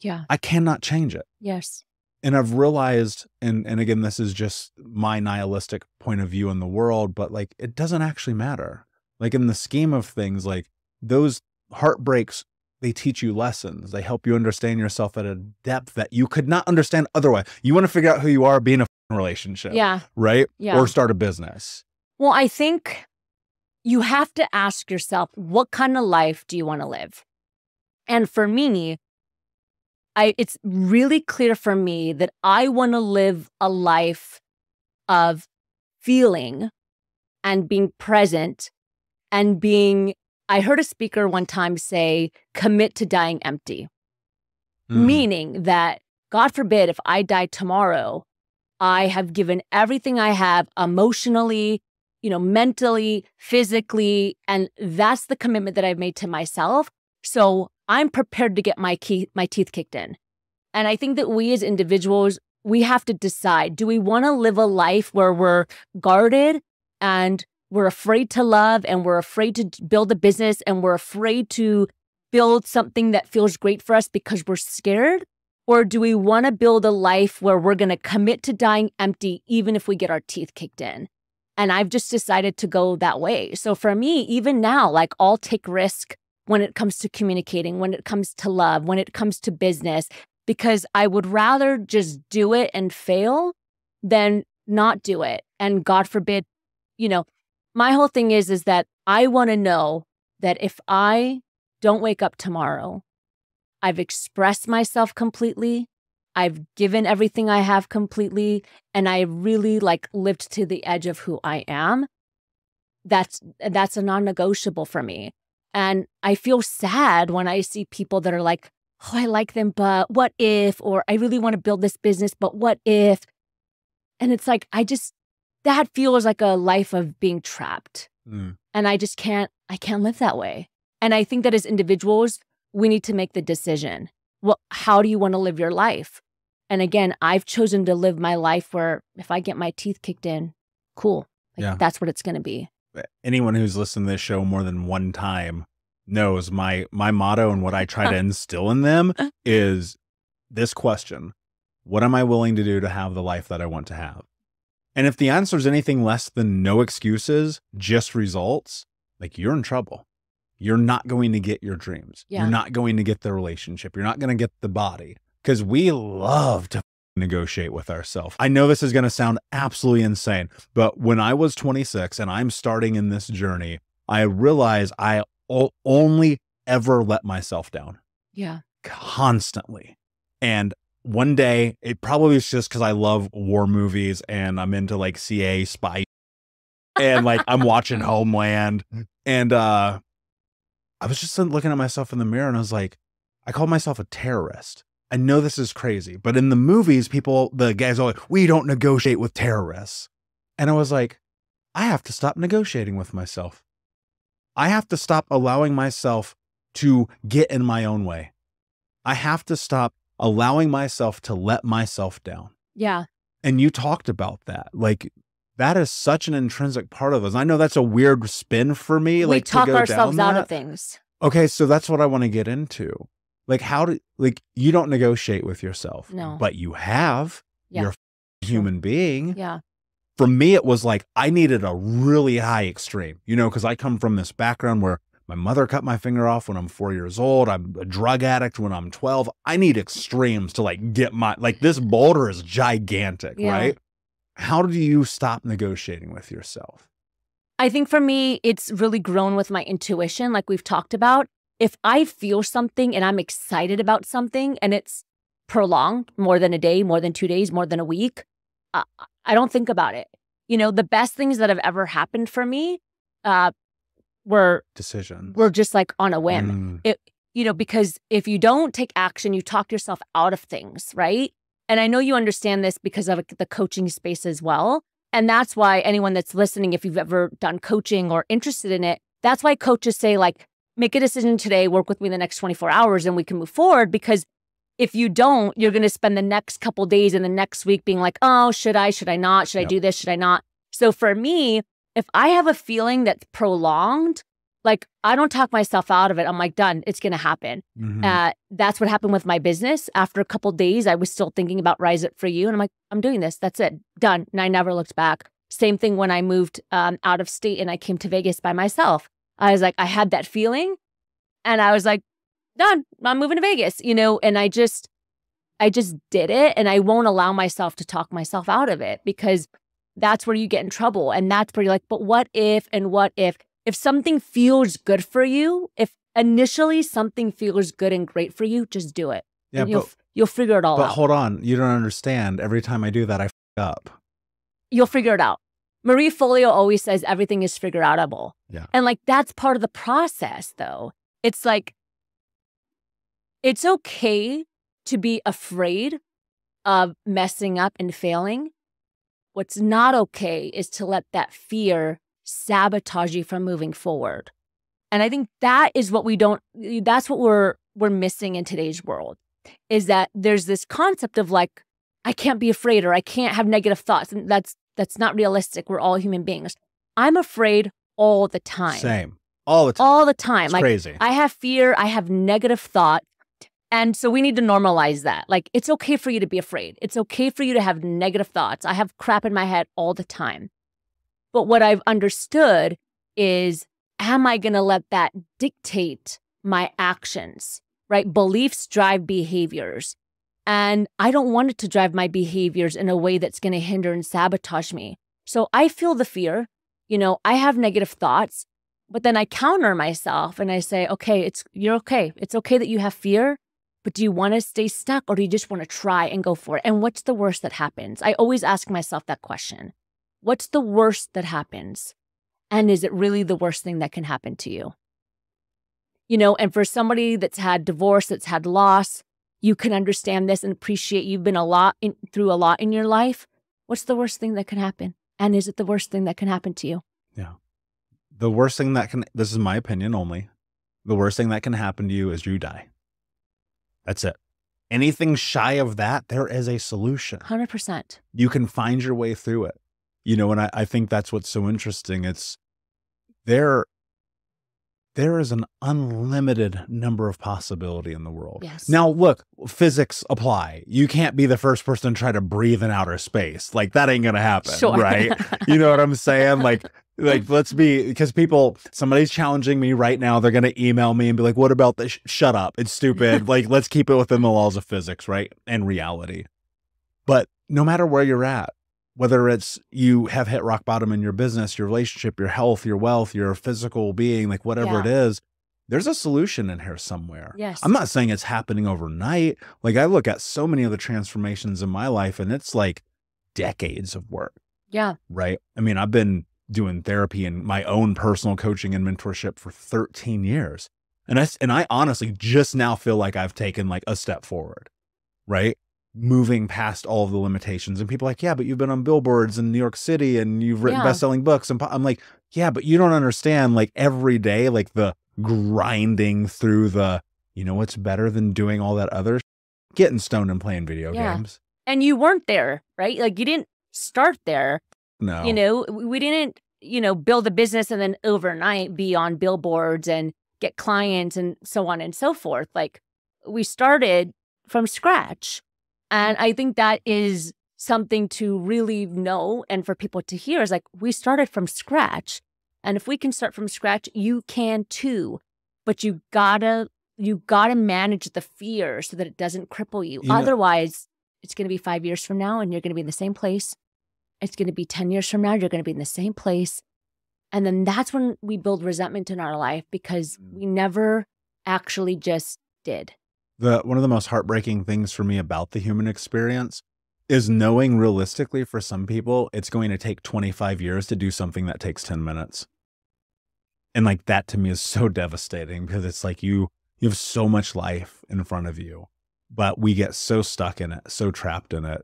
Yeah. I cannot change it. Yes. And I've realized, and and again, this is just my nihilistic point of view in the world, but like it doesn't actually matter. Like in the scheme of things, like those heartbreaks, they teach you lessons. They help you understand yourself at a depth that you could not understand otherwise. You want to figure out who you are, be in a relationship, Yeah. right? Yeah. Or start a business. Well, I think you have to ask yourself, what kind of life do you want to live? And for me, I it's really clear for me that I want to live a life of feeling and being present and being I heard a speaker one time say commit to dying empty Mm. meaning that god forbid if i die tomorrow i have given everything i have emotionally you know mentally physically and that's the commitment that i've made to myself so i'm prepared to get my key my teeth kicked in and i think that we as individuals we have to decide do we want to live a life where we're guarded and we're afraid to love and we're afraid to build a business and we're afraid to build something that feels great for us because we're scared? Or do we want to build a life where we're going to commit to dying empty, even if we get our teeth kicked in? And I've just decided to go that way. So for me, even now, like I'll take risk when it comes to communicating, when it comes to love, when it comes to business, because I would rather just do it and fail than not do it. And God forbid, you know, my whole thing is, is that I want to know that if I don't wake up tomorrow. I've expressed myself completely. I've given everything I have completely and I really like lived to the edge of who I am. That's that's a non-negotiable for me. And I feel sad when I see people that are like, "Oh, I like them, but what if?" or "I really want to build this business, but what if?" And it's like I just that feels like a life of being trapped Mm. and I just can't I can't live that way. And I think that as individuals, we need to make the decision. Well, how do you want to live your life? And again, I've chosen to live my life where if I get my teeth kicked in, cool. Like Yeah. that's what it's going to be. Anyone who's listened to this show more than one time knows my my motto and what I try to instill in them is this question. What am I willing to do to have the life that I want to have? And if the answer is anything less than no excuses, just results, like you're in trouble. You're not going to get your dreams. Yeah. You're not going to get the relationship. You're not going to get the body because we love to negotiate with ourselves. I know this is going to sound absolutely insane, but when I was 26 and I'm starting in this journey, I realize I o- only ever let myself down Yeah. constantly. And one day, it probably was just because I love war movies and I'm into like CA spy and like I'm watching Homeland. And uh I was just looking at myself in the mirror and I was like, I call myself a terrorist. I know this is crazy, but in the movies, people, the guys are like, we don't negotiate with terrorists. And I was like, I have to stop negotiating with myself. I have to stop allowing myself to get in my own way. I have to stop allowing myself to let myself down. Yeah. And you talked about that. Like, that is such an intrinsic part of us. I know that's a weird spin for me. we like to talk ourselves out of things. Okay, so that's what I want to get into. Like, how do like you don't negotiate with yourself, No. but you have. Yeah. You're a human being. Yeah. For me, it was like I needed a really high extreme, you know, because I come from this background where my mother cut my finger off when I'm four years old. I'm a drug addict when I'm 12. I need extremes to like get my like this boulder is gigantic, Yeah. right? How do you stop negotiating with yourself? I think for me, it's really grown with my intuition, like we've talked about. If I feel something and I'm excited about something and it's prolonged more than a day, more than two days, more than a week, uh, I don't think about it. You know, the best things that have ever happened for me uh, were decisions. were just like on a whim. Mm, It, you know, because if you don't take action, you talk yourself out of things, right? And I know you understand this because of the coaching space as well. And that's why anyone that's listening, if you've ever done coaching or interested in it, that's why coaches say, like, make a decision today, work with me the next 24 hours, and we can move forward. Because if you don't, you're going to spend the next couple days and the next week being like, oh, should I? Should I not? Should I do this? Should I not? So for me, if I have a feeling that's prolonged, like I don't talk myself out of it. I'm like, done. It's going to happen. mhm. Uh, that's what happened with my business. After a couple days, I was still thinking about Rise Up for You. And I'm like, I'm doing this. That's it. Done. And I never looked back. Same thing when I moved um, out of state and I came to Vegas by myself. I was like, I had that feeling and I was like, done. I'm moving to Vegas, you know, and I just, I just did it and I won't allow myself to talk myself out of it because that's where you get in trouble. And that's where you're like, but what if and what if? If something feels good for you, if initially something feels good and great for you, just do it. yeah, and you'll, but, you'll figure it all but out. But hold on. You don't understand. Every time I do that, I f- up. you'll figure it out. Marie Forleo always says everything is figure outable. Yeah. And like that's part of the process though. It's like it's okay to be afraid of messing up and failing. What's not okay is to let that fear sabotage you from moving forward. And I think that is what we don't that's what we're we're missing in today's world is that there's this concept of like I can't be afraid or I can't have negative thoughts and that's that's not realistic. We're all human beings. I'm afraid all the time. Same. All the time. All the time. It's like crazy. I have fear, I have negative thought. And so we need to normalize that. Like it's okay for you to be afraid. It's okay for you to have negative thoughts. I have crap in my head all the time. But what I've understood is am I going to let that dictate my actions? Right? Beliefs drive behaviors. And I don't want it to drive my behaviors in a way that's going to hinder and sabotage me. So I feel the fear. You know, I have negative thoughts, but then I counter myself and I say, okay, it's you're okay. It's okay that you have fear, but do you want to stay stuck or do you just want to try and go for it? And what's the worst that happens? I always ask myself that question. What's the worst that happens? And is it really the worst thing that can happen to you? You know, and for somebody that's had divorce, that's had loss, you can understand this and appreciate you've been a lot in, through a lot in your life. What's the worst thing that can happen? And is it the worst thing that can happen to you? Yeah. The worst thing that can, this is my opinion only, the worst thing that can happen to you is you die. That's it. Anything shy of that, there is a solution. 100%. You can find your way through it. You know, and I, I think that's what's so interesting. It's there, there is an unlimited number of possibility in the world. Yes. Now, look, physics apply. You can't be the first person to try to breathe in outer space. Like that ain't gonna happen, Sure. right? you know what I'm saying? Like, like let's be because people, somebody's challenging me right now. They're gonna email me and be like, "What about this? Shut up! It's stupid." like, let's keep it within the laws of physics, right, and reality. But no matter where you're at, whether it's you have hit rock bottom in your business, your relationship, your health, your wealth, your physical being, like whatever Yeah. it is, there's a solution in here somewhere. Yes. I'm not saying it's happening overnight. Like I look at so many of the transformations in my life and it's like decades of work, yeah. right? I mean, I've been doing therapy and my own personal coaching and mentorship for 13 years. And I and I honestly just now feel like I've taken like a step forward, right? Moving past all of the limitations. And people like, yeah, but you've been on billboards in New York City and you've written Yeah. best-selling books. And I'm like, yeah, but you don't understand like every day, like the grinding through the, you know what's better than doing all that other sh- getting stoned and playing video Yeah. games. And you weren't there, right? Like you didn't start there. No. You know, we we didn't, you know, build a business and then overnight be on billboards and get clients and so on and so forth. Like we started from scratch. And I think that is something to really know and for people to hear is like we started from scratch. And if we can start from scratch, you can too. But you gotta you gotta manage the fear so that it doesn't cripple you. You know- Otherwise, it's gonna be five years from now and you're gonna be in the same place. It's gonna be 10 years from now, you're gonna be in the same place. And then that's when we build resentment in our life because Mm. we never actually just did. The one of the most heartbreaking things for me about the human experience is knowing realistically for some people it's going to take 25 years to do something that takes 10 minutes. And like that to me is so devastating because it's like you you have so much life in front of you, but we get so stuck in it, so trapped in it.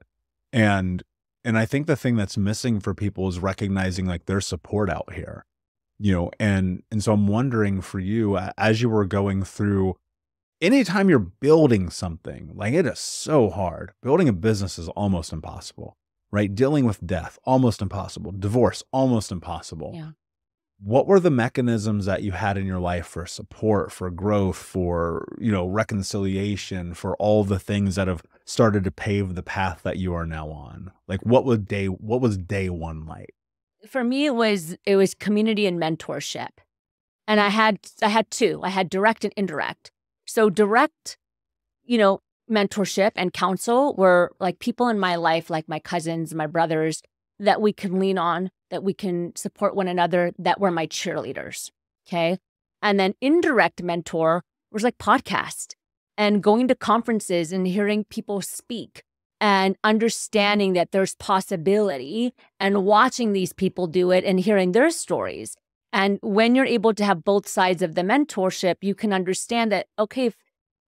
And and I think the thing that's missing for people is recognizing like their support out here. You know, and and so I'm wondering for you as you were going through anytime you're building something, like it is so hard. Building a business is almost impossible, right? Dealing with death, almost impossible. Divorce, almost impossible. Yeah. What were the mechanisms that you had in your life for support, for growth, for, you know, reconciliation, for all the things that have started to pave the path that you are now on? Like what was day what was day 1 like? For me it was it was community and mentorship. And I had I had two. I had direct and indirect so direct, you know, mentorship and counsel were like people in my life, like my cousins, my brothers, that we can lean on, that we can support one another, that were my cheerleaders. Okay. And then indirect mentor was like podcast and going to conferences and hearing people speak and understanding that there's possibility and watching these people do it and hearing their stories and when you're able to have both sides of the mentorship, you can understand that, okay, if,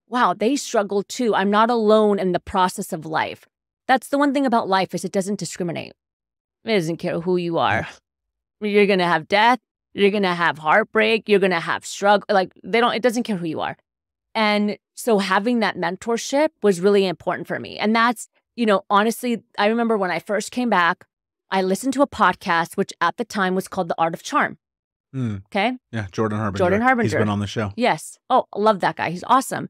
wow, they struggle too. I'm not alone in the process of life. That's the one thing about life is it doesn't discriminate. It doesn't care who you are. You're going to have death. You're going to have heartbreak. You're going to have struggle. Like they don't, it doesn't care who you are. And so having that mentorship was really important for me. And that's, you know, honestly, I remember when I first came back, I listened to a podcast, which at the time was called The Art of Charm. Mm. Okay. Yeah, Jordan Harbinger. Jordan Harbinger. He's been on the show. Yes. Oh, love that guy. He's awesome.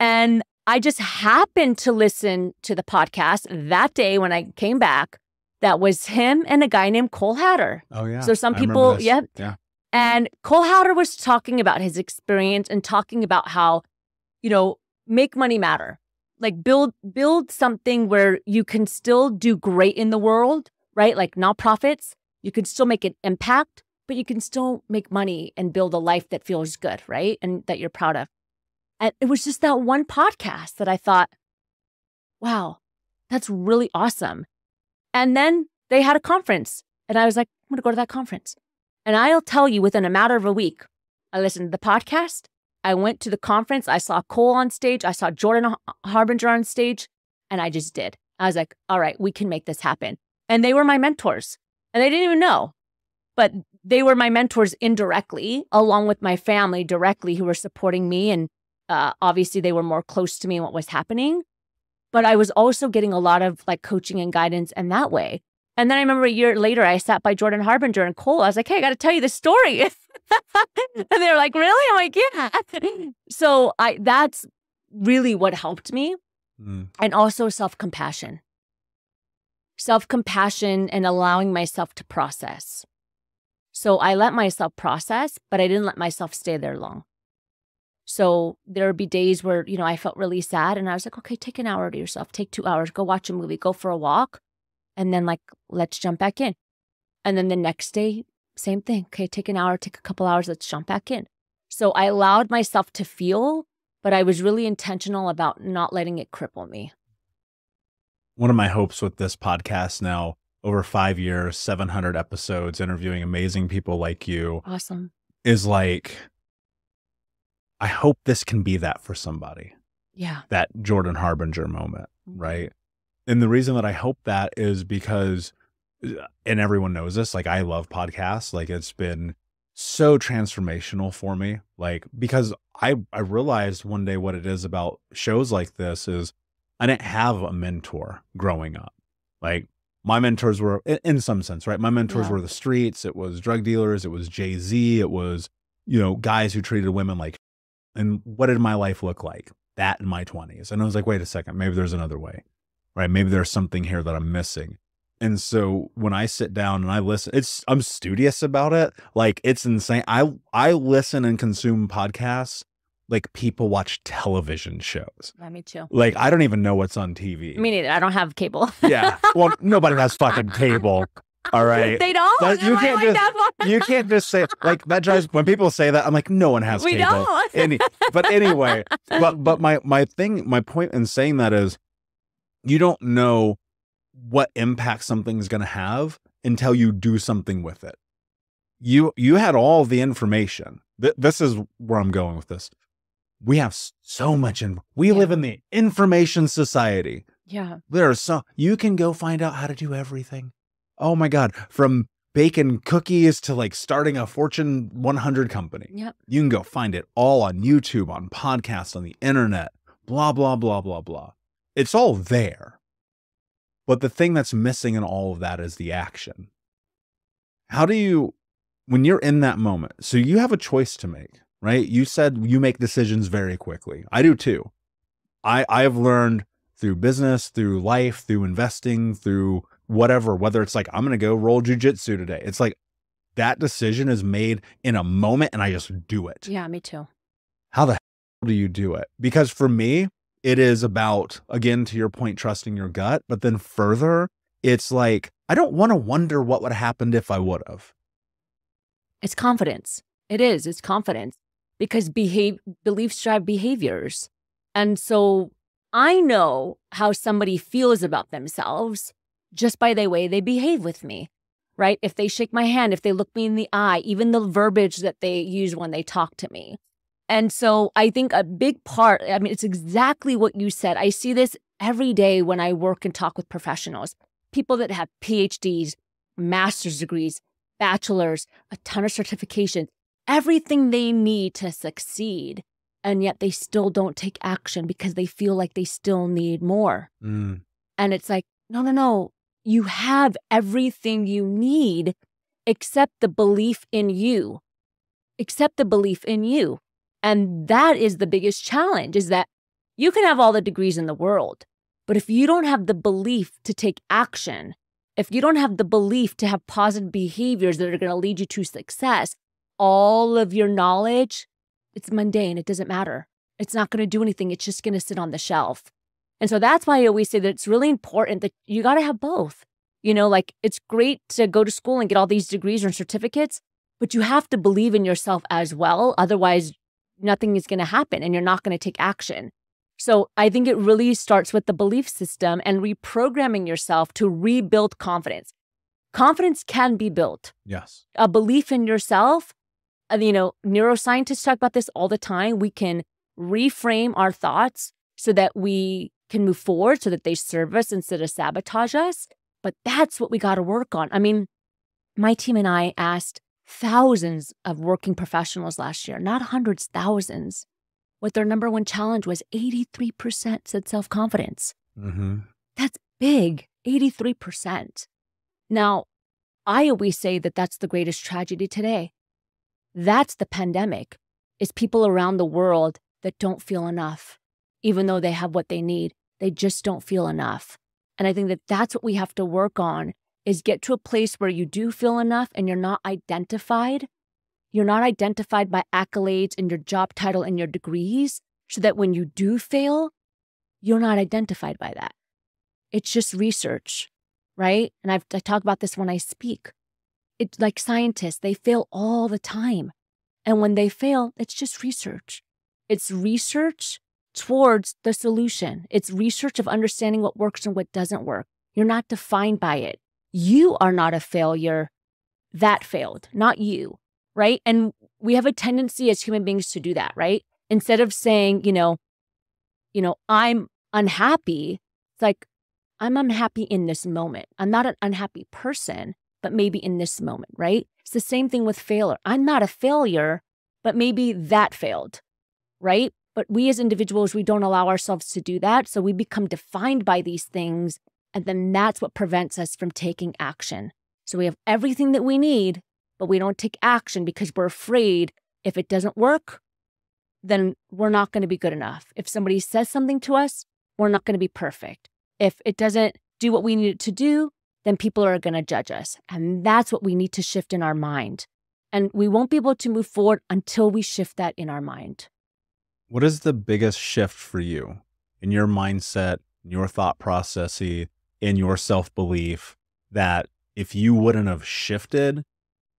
And I just happened to listen to the podcast that day when I came back. That was him and a guy named Cole Hatter. Oh yeah. So some people, yep. Yeah. And Cole Hatter was talking about his experience and talking about how, you know, make money matter. Like build build something where you can still do great in the world, right? Like nonprofits, you can still make an impact, but you can still make money and build a life that feels good, right? And that you're proud of. And it was just that one podcast that I thought, wow, that's really awesome. And then they had a conference, and I was like, I'm going to go to that conference. And I'll tell you, within a matter of a week, I listened to the podcast. I went to the conference. I saw Cole on stage. I saw Jordan Harbinger on stage, and I just did. I was like, all right, we can make this happen. And they were my mentors, and they didn't even know. But they were my mentors indirectly, along with my family directly, who were supporting me. And uh, obviously, they were more close to me and what was happening. But I was also getting a lot of like coaching and guidance in that way. And then I remember a year later, I sat by Jordan Harbinger and Cole. I was like, hey, I got to tell you this story. and they were like, really? I'm like, yeah. so I that's really what helped me. Mm. And also self compassion. Self compassion and allowing myself to process. So I let myself process, but I didn't let myself stay there long. So there would be days where, you know, I felt really sad and I was like, okay, take an hour to yourself, take two hours, go watch a movie, go for a walk. And then, like, let's jump back in. And then the next day, same thing. Okay, take an hour, take a couple hours, let's jump back in. So I allowed myself to feel, but I was really intentional about not letting it cripple me. One of my hopes with this podcast now over five years, 700 episodes, interviewing amazing people like you. Awesome. Is like, I hope this can be that for somebody. Yeah. That Jordan Harbinger moment, mm-hmm. right? And the reason that I hope that is because, uh, and everyone knows this, like, I love podcasts. Like, it's been so transformational for me. Like, because I, I realized one day what it is about shows like this is I didn't have a mentor growing up. Like, my mentors were in some sense right? My mentors yeah. were the streets it was drug dealers it was jay-z it was you know guys who treated women like and what did my life look like? That in my 20s and i was like wait a second maybe there's another way right? Maybe there's something here that i'm missing. And so when i sit down and i listen it's i'm studious about it. Like it's insane. I i listen and consume podcasts like people watch television shows. Yeah, me too. Like I don't even know what's on TV. Me neither. I don't have cable. yeah. Well, nobody has fucking cable. All right. They don't. But you can't like just- You can't just say like that drives when people say that I'm like no one has We cable. don't. Any, but anyway, but but my my thing my point in saying that is you don't know what impact something's going to have until you do something with it. You you had all the information. Th- this is where I'm going with this. We have so much in we Yeah. live in the information society. Yeah. There's so you can go find out how to do everything. Oh my god, from baking cookies to like starting a Fortune 100 company. Yep. You can go find it all on YouTube, on podcasts, on the internet, blah blah blah blah blah. It's all there. But the thing that's missing in all of that is the action. How do you when you're in that moment? So you have a choice to make, right? You said you make decisions very quickly. I do too. I I've learned through business, through life, through investing, through whatever, whether it's like, I'm going to go roll jujitsu today. It's like that decision is made in a moment and I just do it. Yeah, me too. How the hell do you do it? Because for me, it is about, again, to your point, trusting your gut. But then further, it's like, I don't want to wonder what would have happened if I would have. It's confidence. It is. It's confidence because behave beliefs drive behaviors. And so I know how somebody feels about themselves just by the way they behave with me, right? If they shake my hand, if they look me in the eye, even the verbiage that they use when they talk to me. And so I think a big part, I mean, it's exactly what you said. I see this every day when I work and talk with professionals, people that have PhDs, master's degrees, bachelor's, a ton of certifications, everything they need to succeed. And yet they still don't take action because they feel like they still need more. Mm, And it's like, no, no, no. You have everything you need except the belief in you. Except the belief in you. And that is the biggest challenge is that you can have all the degrees in the world, but if you don't have the belief to take action, if you don't have the belief to have positive behaviors that are going to lead you to success, all of your knowledge, it's mundane. It doesn't matter. It's not going to do anything. It's just going to sit on the shelf. And so that's why I always say that it's really important that you got to have both. You know, like it's great to go to school and get all these degrees and certificates, but you have to believe in yourself as well. Otherwise, nothing is going to happen and you're not going to take action. So I think it really starts with the belief system and reprogramming yourself to rebuild confidence. Confidence can be built. yes. A belief in yourself, you know, neuroscientists talk about this all the time. We can reframe our thoughts so that we can move forward so that they serve us instead of sabotage us. But that's what we got to work on. I mean, my team and I asked thousands of working professionals last year, not hundreds, thousands, what their number one challenge was 83% said self confidence. Mm-hmm. That's big, 83%. Now, I always say that that's the greatest tragedy today. That's the pandemic, is people around the world that don't feel enough, even though they have what they need. They just don't feel enough. And I think that that's what we have to work on is get to a place where you do feel enough and you're not identified. You're not identified by accolades and your job title and your degrees, so that when you do fail, you're not identified by that. It's just research, right? And I've, I talk about this when I speak. It's like scientists, they fail all the time. And when they fail, it's just research. It's research towards the solution. It's research of understanding what works and what doesn't work. You're not defined by it. You are not a failure. That failed, not you, right? And we have a tendency as human beings to do that, right? Instead of saying, you know, you know, I'm unhappy, it's like, I'm unhappy in this moment. I'm not an unhappy person, but maybe in this moment, right? It's the same thing with failure. I'm not a failure, but maybe that failed, right? But we as individuals, we don't allow ourselves to do that. So we become defined by these things. And then that's what prevents us from taking action. So we have everything that we need, but we don't take action because we're afraid if it doesn't work, then we're not going to be good enough. If somebody says something to us, we're not going to be perfect. If it doesn't do what we need it to do, then people are going to judge us. And that's what we need to shift in our mind. And we won't be able to move forward until we shift that in our mind. What is the biggest shift for you in your mindset, in your thought process, in your self belief that if you wouldn't have shifted,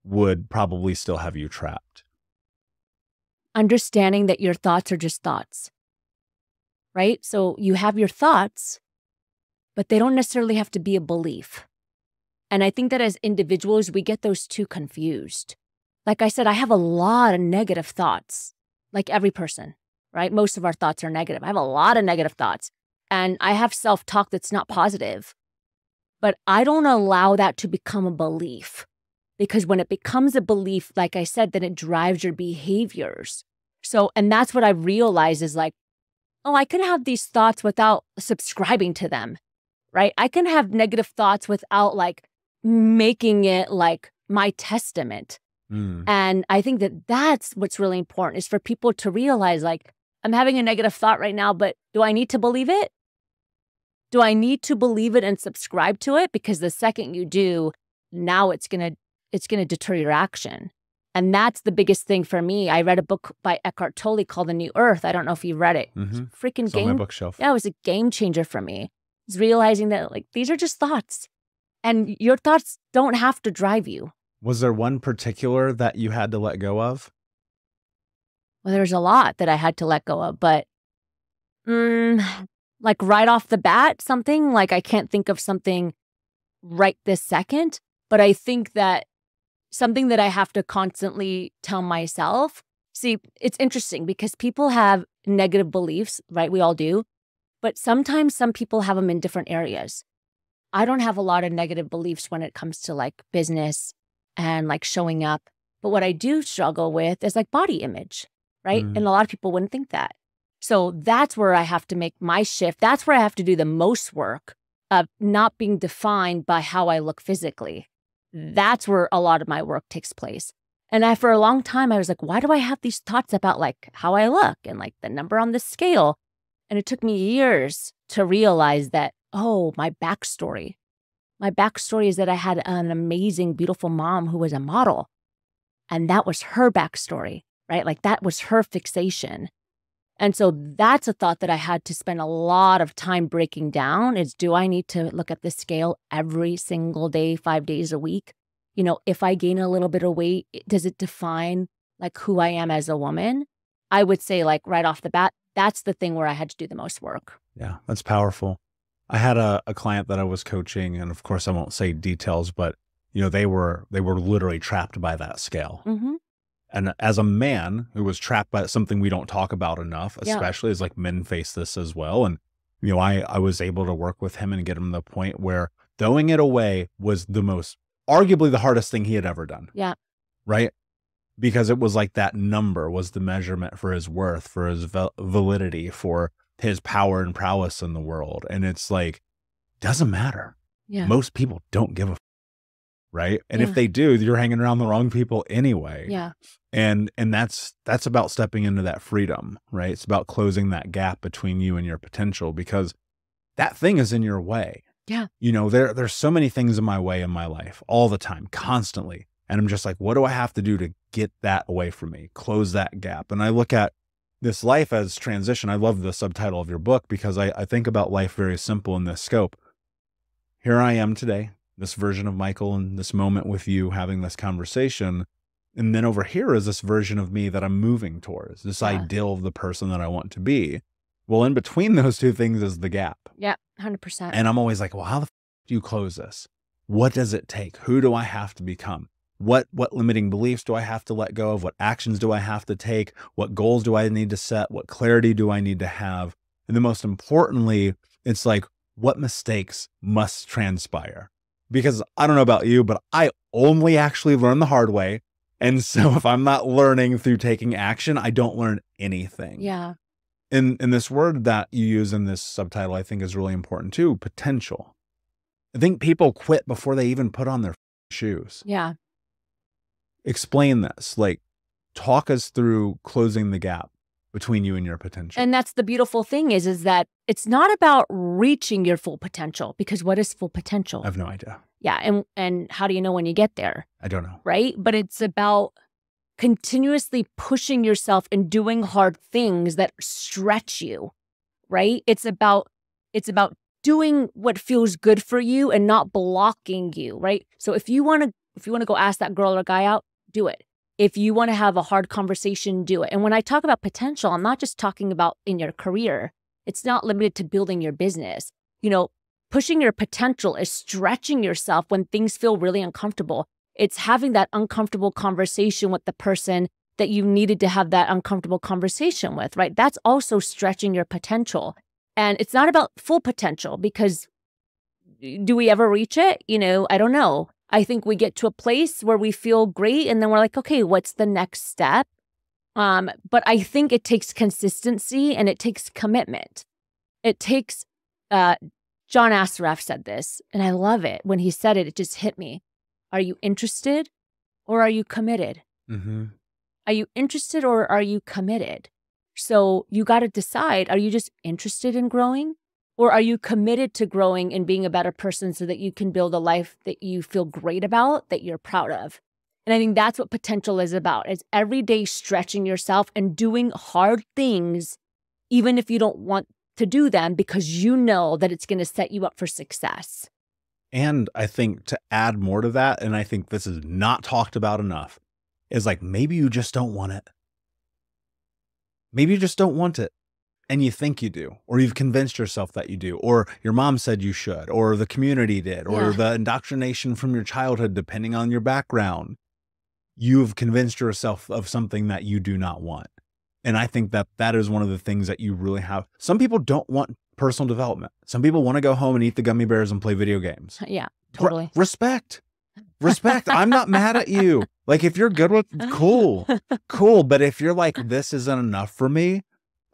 would probably still have you trapped? Understanding that your thoughts are just thoughts, right? So you have your thoughts, but they don't necessarily have to be a belief. And I think that as individuals, we get those two confused. Like I said, I have a lot of negative thoughts, like every person, right? Most of our thoughts are negative. I have a lot of negative thoughts and I have self talk that's not positive. But I don't allow that to become a belief because when it becomes a belief, like I said, then it drives your behaviors. So, and that's what I realized is like, oh, I can have these thoughts without subscribing to them, right? I can have negative thoughts without like making it like my testament. Mm. And I think that that's what's really important is for people to realize like, I'm having a negative thought right now, but do I need to believe it? Do I need to believe it and subscribe to it? Because the second you do, now it's going to it's going to deter your action. And that's the biggest thing for me. I read a book by Eckhart Tolle called The New Earth. I don't know if you read it. Mm-hmm. Freaking It's on my game. bookshelf. Yeah, it was a game changer for me. It's realizing that like these are just thoughts. And your thoughts don't have to drive you. Was there one particular that you had to let go of? Well, there's a lot that I had to let go of, but mm, like right off the bat, something like I can't think of something right this second, but I think that something that I have to constantly tell myself. See, it's interesting because people have negative beliefs, right? We all do. But sometimes some people have them in different areas. I don't have a lot of negative beliefs when it comes to like business and like showing up. But what I do struggle with is like body image, right? Mm. And a lot of people wouldn't think that. So that's where I have to make my shift. That's where I have to do the most work of not being defined by how I look physically. That's where a lot of my work takes place. And I, for a long time, I was like, why do I have these thoughts about like how I look and like the number on the scale? And it took me years to realize that, oh, my backstory. My backstory is that I had an amazing, beautiful mom who was a model. And that was her backstory, right? Like that was her fixation. And so that's a thought that I had to spend a lot of time breaking down is do I need to look at the scale every single day, five days a week? You know, if I gain a little bit of weight, does it define like who I am as a woman? I would say, like right off the bat, that's the thing where I had to do the most work. Yeah, that's powerful. I had a, a client that I was coaching, and of course I won't say details, but you know, they were they were literally trapped by that scale. Mm-hmm. And as a man who was trapped by something we don't talk about enough, Yeah. especially as like men face this as well. And you know, I I was able to work with him and get him to the point where throwing it away was the most arguably the hardest thing he had ever done. Yeah. Right? Because it was like that number was the measurement for his worth, for his val- validity, for his power and prowess in the world. And it's like doesn't matter. Yeah. Most people don't give a f- right? And Yeah. if they do, you're hanging around the wrong people anyway yeah. and and that's that's about stepping into that freedom right it's about closing that gap between you and your potential because that thing is in your way Yeah. you know there there's so many things in my way in my life all the time constantly and i'm just like what do i have to do to get that away from me close that gap and i look at this life as transition i love the subtitle of your book because i, I think about life very simple in this scope here i am today this version of michael and this moment with you having this conversation and then over here is this version of me that I'm moving towards, this Yeah. ideal of the person that I want to be. Well, in between those two things is the gap. Yeah. 100%. And I'm always like, well, how the f- do you close this? What does it take? Who do I have to become? What what limiting beliefs do I have to let go of? What actions do I have to take? What goals do I need to set? What clarity do I need to have? And the most importantly, it's like what mistakes must transpire? Because I don't know about you, but I only actually learn the hard way. And so if I'm not learning through taking action, I don't learn anything yeah. and and this word that you use in this subtitle i think is really important too potential i think people quit before they even put on their shoes Yeah. Explain this like talk us through closing the gap between you and your potential And that's the beautiful thing is is that it's not about reaching your full potential because what is full potential? i have no idea yeah, and and how do you know when you get there, i don't know right? But it's about continuously pushing yourself and doing hard things that stretch you, right? It's about it's about doing what feels good for you and not blocking you, right? So if you want to if you want to go ask that girl or guy out, do it. If you want to have a hard conversation, do it. And when I talk about potential, I'm not just talking about in your career. It's not limited to building your business. You know, pushing your potential is stretching yourself when things feel really uncomfortable. It's having that uncomfortable conversation with the person that you needed to have that uncomfortable conversation with, right? That's also stretching your potential. And it's not about full potential because do we ever reach it? You know, I don't know. I think we get to a place where we feel great and then we're like, okay, what's the next step? Um, but I think it takes consistency and it takes commitment. It takes, uh, John Assaraf said this, and I love it. When he said it, it just hit me. Are you interested or are you committed? Mm-hmm. Are you interested or are you committed? So you got to decide are you just interested in growing or are you committed to growing and being a better person so that you can build a life that you feel great about, that you're proud of? And I think that's what potential is about. It's every day stretching yourself and doing hard things, even if you don't want to do them, because you know that it's going to set you up for success. And I think to add more to that, and I think this is not talked about enough, is like maybe you just don't want it. Maybe you just don't want it and you think you do, or you've convinced yourself that you do, or your mom said you should, or the community did, or Yeah. the indoctrination from your childhood, depending on your background. You've convinced yourself of something that you do not want. And I think that that is one of the things that you really have. Some people don't want personal development. Some people want to go home and eat the gummy bears and play video games. Yeah, Re- totally. respect. Respect. I'm not mad at you. Like if you're good with cool. Cool, but if you're like this isn't enough for me,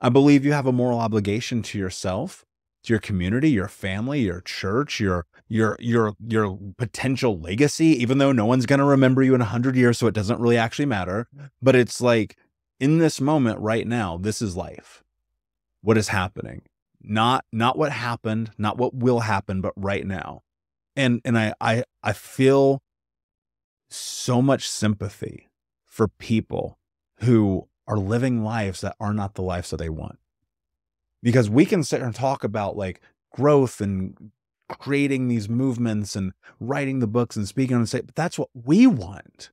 I believe you have a moral obligation to yourself, to your community, your family, your church, your your your your potential legacy even though no one's going to remember you in 100 years so it doesn't really actually matter, but it's like in this moment right now, this is life. What is happening? Not not what happened, not what will happen, but right now and and I I I feel so much sympathy for people who are living lives that are not the lives that they want. Because we can sit here and talk about like growth and creating these movements and writing the books and speaking on stage, but that's what we want,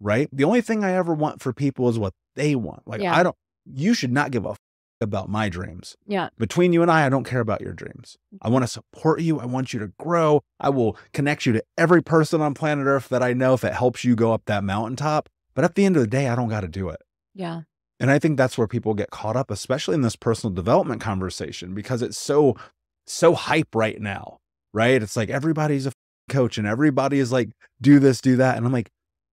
right? The only thing I ever want for people is what they want. Like Yeah. I don't you should not give a f- about my dreams Yeah. between you and I, I don't care about your dreams. I want to support you. I want you to grow. I will connect you to every person on planet Earth that I know if it helps you go up that mountaintop. But at the end of the day, I don't got to do it. Yeah. And I think that's where people get caught up, especially in this personal development conversation, because it's so, so hype right now, right? It's like everybody's a coach and everybody is like, do this, do that. And I'm like,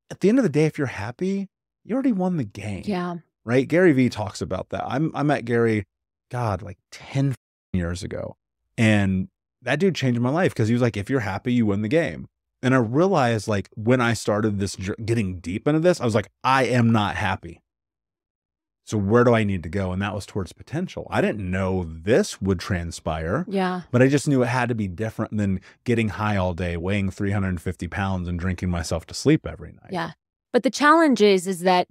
at the end of the day, if you're happy, you already won the game Yeah. right? Gary Vee talks about that. I'm I met Gary, God, like 10 years ago. And that dude changed my life because he was like, if you're happy, you win the game. And I realized like when I started this getting deep into this, I was like, I am not happy. So where do I need to go? And that was towards potential. I didn't know this would transpire, Yeah. but I just knew it had to be different than getting high all day, weighing 350 pounds and drinking myself to sleep every night. Yeah. But the challenge is is that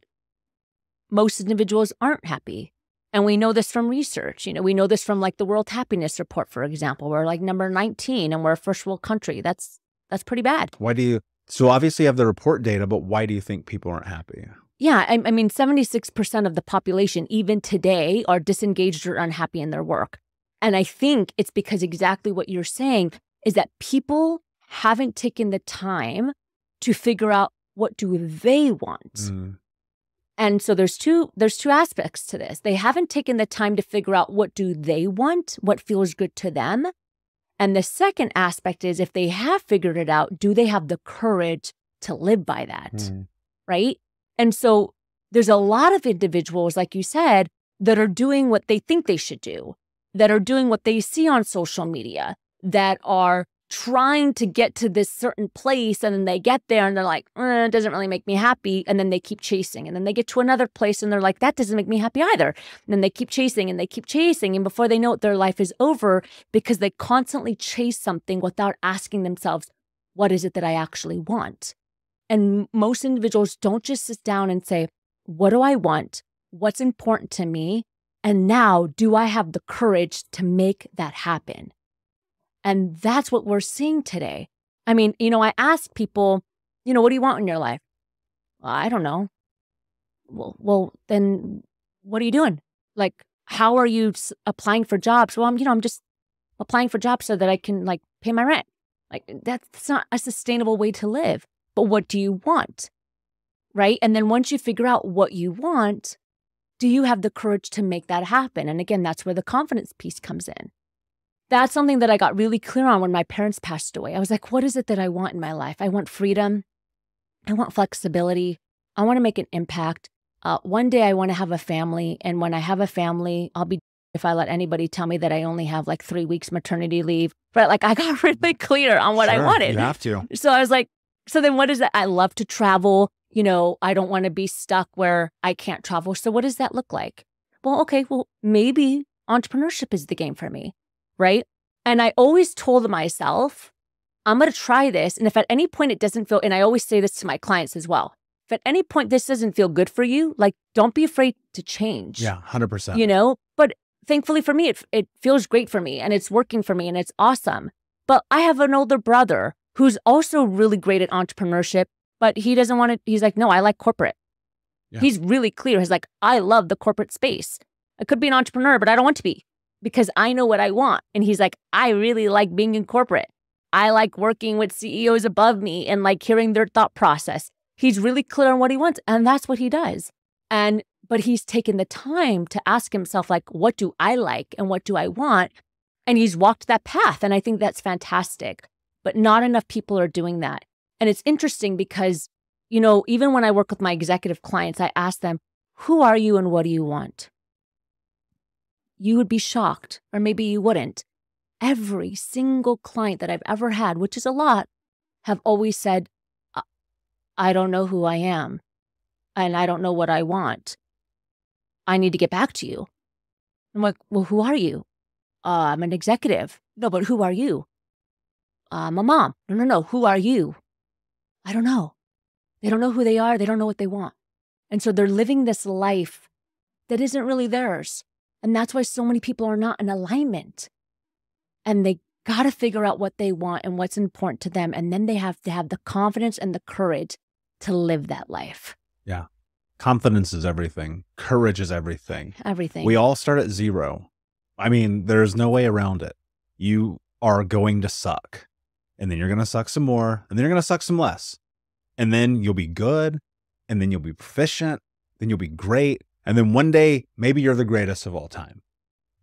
most individuals aren't happy. And we know this from research. You know, we know this from like the World Happiness Report, for example. We're like number 19 and we're a first world country. That's that's pretty bad. Why do you? So obviously you have the report data, but why do you think people aren't happy? Yeah, I, I mean, 76% of the population, even today, are disengaged or unhappy in their work. And I think it's because exactly what you're saying is that people haven't taken the time to figure out what do they want. Mm, And so there's two there's two aspects to this. They haven't taken the time to figure out what do they want, what feels good to them. And the second aspect is if they have figured it out, do they have the courage to live by that? mm, right? And so there's a lot of individuals, like you said, that are doing what they think they should do, that are doing what they see on social media, that are trying to get to this certain place and then they get there and they're like, "Uh, it doesn't really make me happy. And then they keep chasing. And then they get to another place and they're like, that doesn't make me happy either. And then they keep chasing and they keep chasing. And before they know it, their life is over because they constantly chase something without asking themselves, what is it that I actually want? And most individuals don't just sit down and say, What do I want? What's important to me? And now, do I have the courage to make that happen? And that's what we're seeing today. I mean, you know, I ask people, you know, what do you want in your life? Well, I don't know. Well, well, then what are you doing? Like, how are you applying for jobs? Well, I'm, you know, I'm just applying for jobs so that I can like pay my rent. Like, that's not a sustainable way to live. But what do you want? Right. And then once you figure out what you want, do you have the courage to make that happen? And again, that's where the confidence piece comes in. That's something that I got really clear on when my parents passed away. I was like, what is it that I want in my life? I want freedom. I want flexibility. I want to make an impact. Uh, one day I want to have a family. And when I have a family, I'll be if I let anybody tell me that I only have like three weeks maternity leave. But like I got really clear on what I wanted. You have to. So I was like, so then what is that? I love to travel. You know, I don't want to be stuck where I can't travel. So what does that look like? Well, okay, well, maybe entrepreneurship is the game for me, right? And I always told myself, I'm going to try this. And if at any point it doesn't feel, and I always say this to my clients as well, if at any point this doesn't feel good for you, like don't be afraid to change. Yeah, 100%. You know, but thankfully for me, it, it feels great for me and it's working for me and it's awesome. But I have an older brother who's also really great at entrepreneurship, but he doesn't want to, he's like, no, I like corporate. Yeah. He's really clear. He's like, I love the corporate space. I could be an entrepreneur, but I don't want to be because I know what I want. And he's like, I really like being in corporate. I like working with CEOs above me and like hearing their thought process. He's really clear on what he wants, and that's what he does. And but he's taken the time to ask himself like what do I like and what do I want? And he's walked that path and I think that's fantastic. But not enough people are doing that. And it's interesting because you know, even when I work with my executive clients, I ask them, "Who are you and what do you want?" You would be shocked, or maybe you wouldn't. Every single client that I've ever had, which is a lot, have always said, "I- don't know who I am and I don't know what I want. I need to get back to you. I'm like, well, who are you? Uh, I'm an executive. No, but who are you? I'm a mom. No, no, no. Who are you? I don't know. They don't know who they are. They don't know what they want. And so they're living this life that isn't really theirs. And that's why so many people are not in alignment. And they got to figure out what they want and what's important to them. And then they have to have the confidence and the courage to live that life. Yeah. Confidence is everything. Courage is everything. Everything. We all start at zero. I mean, there's no way around it. You are going to suck, and then you're going to suck some more, and then you're going to suck some less. And then you'll be good, and then you'll be proficient, then you'll be great. And then one day, maybe you're the greatest of all time.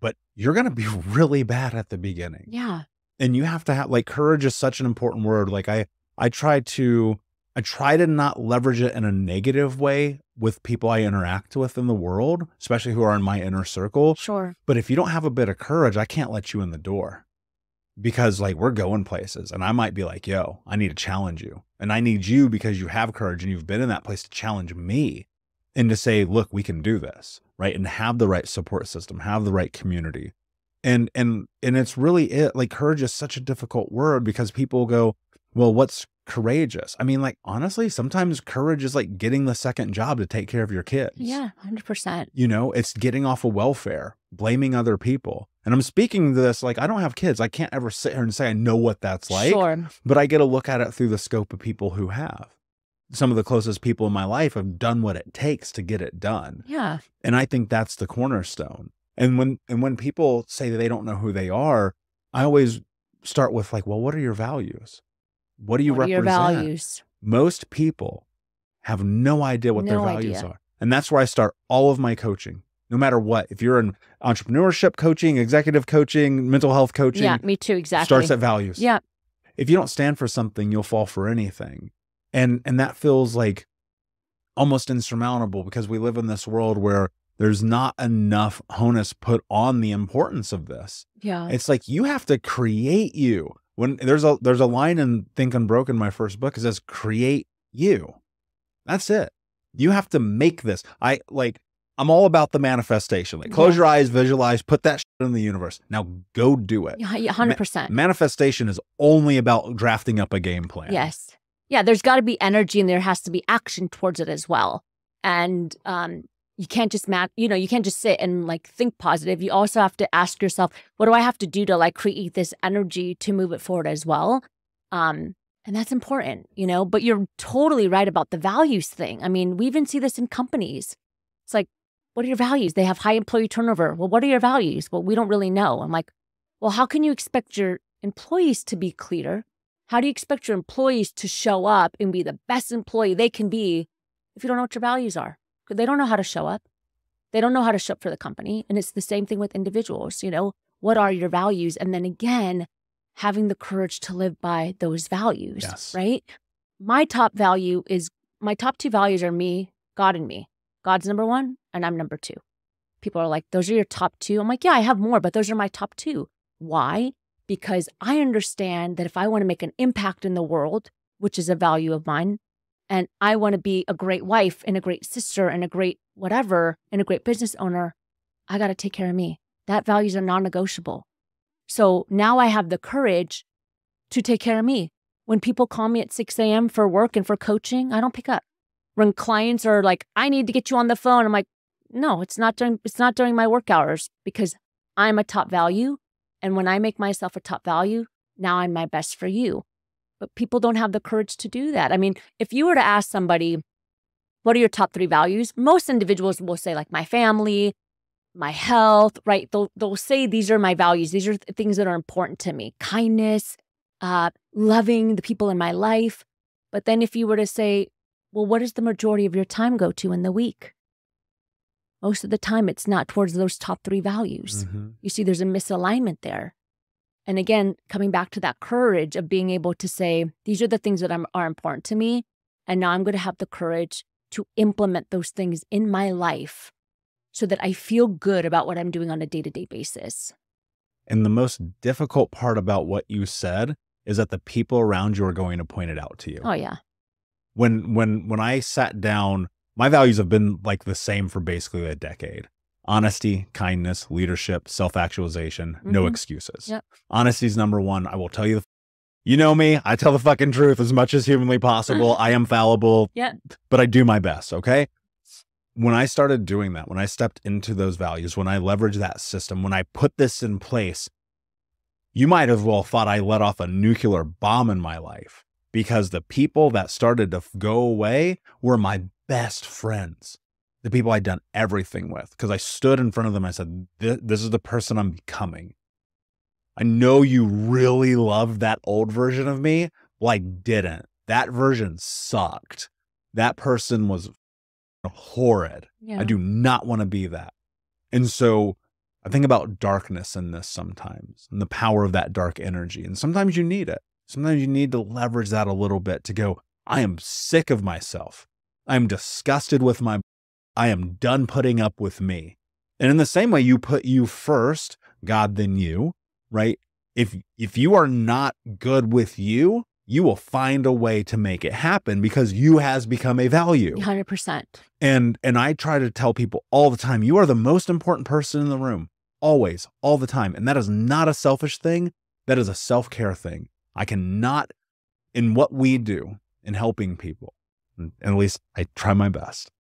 But you're going to be really bad at the beginning yeah. and you have to have like courage is such an important word like i i try to i try to not leverage it in a negative way with people i interact with in the world especially who are in my inner circle Sure. but if you don't have a bit of courage i can't let you in the door because like we're going places and i might be like yo i need to challenge you and i need you because you have courage and you've been in that place to challenge me and to say look we can do this right and have the right support system have the right community. And and and it's really it like courage is such a difficult word because people go well what's courageous i mean like honestly sometimes courage is like getting the second job to take care of your kids Yeah. 100%. you know it's getting off of welfare blaming other people and i'm speaking to this like i don't have kids i can't ever sit here and say i know what that's like sure. but i get to look at it through the scope of people who have some of the closest people in my life have done what it takes to get it done Yeah. and I think that's the cornerstone. And when and when people say that they don't know who they are, I always start with like, well, what are your values? What do you what are your values? Most people have no idea what their values idea. are. And that's where I start all of my coaching. No matter what, if you're in entrepreneurship coaching, executive coaching, mental health coaching, Yeah. Me too. Exactly. starts at values yeah. if you don't stand for something you'll fall for anything and and that feels like almost insurmountable because we live in this world where there's not enough onus put on the importance of this Yeah. it's like you have to create you when there's a there's a line in think unbroken my first book it says create you that's it you have to make this i like i'm all about the manifestation like close Yeah. your eyes visualize put that shit in the universe now go do it Yeah. yeah, 100%. manifestation is only about drafting up a game plan. Yes. Yeah, there's got to be energy and there has to be action towards it as well. And um, you can't just mat, you know, you can't just sit and like think positive. You also have to ask yourself, what do I have to do to like create this energy to move it forward as well? Um, and that's important, you know, but you're totally right about the values thing. I mean, we even see this in companies. It's like, what are your values? They have high employee turnover. Well, what are your values? Well, we don't really know. I'm like, well, how can you expect your employees to be clear? How do you expect your employees to show up and be the best employee they can be if you don't know what your values are? They don't know how to show up. They don't know how to show up for the company. And it's the same thing with individuals, you know, what are your values? And then again, having the courage to live by those values, Yes. right? My top value is my top two values are me, God, and me. God's number one, and I'm number two. People are like, those are your top two. I'm like, yeah, I have more, but those are my top two. Why? Because I understand that if I want to make an impact in the world, which is a value of mine, and I want to be a great wife and a great sister and a great whatever and a great business owner, I got to take care of me. That values are non negotiable. So now I have the courage to take care of me. When people call me at 6 a.m. for work and for coaching, I don't pick up. When clients are like, I need to get you on the phone, I'm like, no, it's not during it's not during my work hours because I'm a top value. And when I make myself a top value, now I'm my best for you. But people don't have the courage to do that. I mean, if you were to ask somebody, what are your top three values? Most individuals will say, like, my family, my health, right? They'll, they'll say, these are my values. These are th- things that are important to me kindness, uh, loving the people in my life. But then if you were to say, well, what does the majority of your time go to in the week? Most of the time, it's not towards those top three values. Mhm. You see, there's a misalignment there. And again, coming back to that courage of being able to say, these are the things that are important to me. And now I'm going to have the courage to implement those things in my life so that I feel good about what I'm doing on a day to day basis. And the most difficult part about what you said is that the people around you are going to point it out to you. Oh, yeah. When when when I sat down, my values have been like the same for basically a decade. Honesty, kindness, leadership, self-actualization, no Mhm. excuses. Yep. Honesty's number 1. I will tell you you know me, I tell the fucking truth as much as humanly possible. I am fallible, Yeah. but I do my best, okay? When I started doing that, when I stepped into those values, when I leveraged that system, when I put this in place, you might have well thought I let off a nuclear bomb in my life because the people that started to go away were my best friends, the people I'd done everything with. Because I stood in front of them, I said, "Thi- This is the person I'm becoming. I know you really loved that old version of me. Well, I didn't. That version sucked. That person was horrid. Yeah. I do not want to be that. And so I think about darkness in this sometimes and the power of that dark energy. And sometimes you need it. Sometimes you need to leverage that a little bit to go, I am sick of myself. I am disgusted with my, I am done putting up with me. And in the same way, you put you first, God then you, right? If, if you are not good with you, you will find a way to make it happen because you has become a value. 100%. And and I try to tell people all the time, you are the most important person in the room. Always, all the time. And that is not a selfish thing. That is a self-care thing. I cannot in what we do in helping people, and at least I try my best.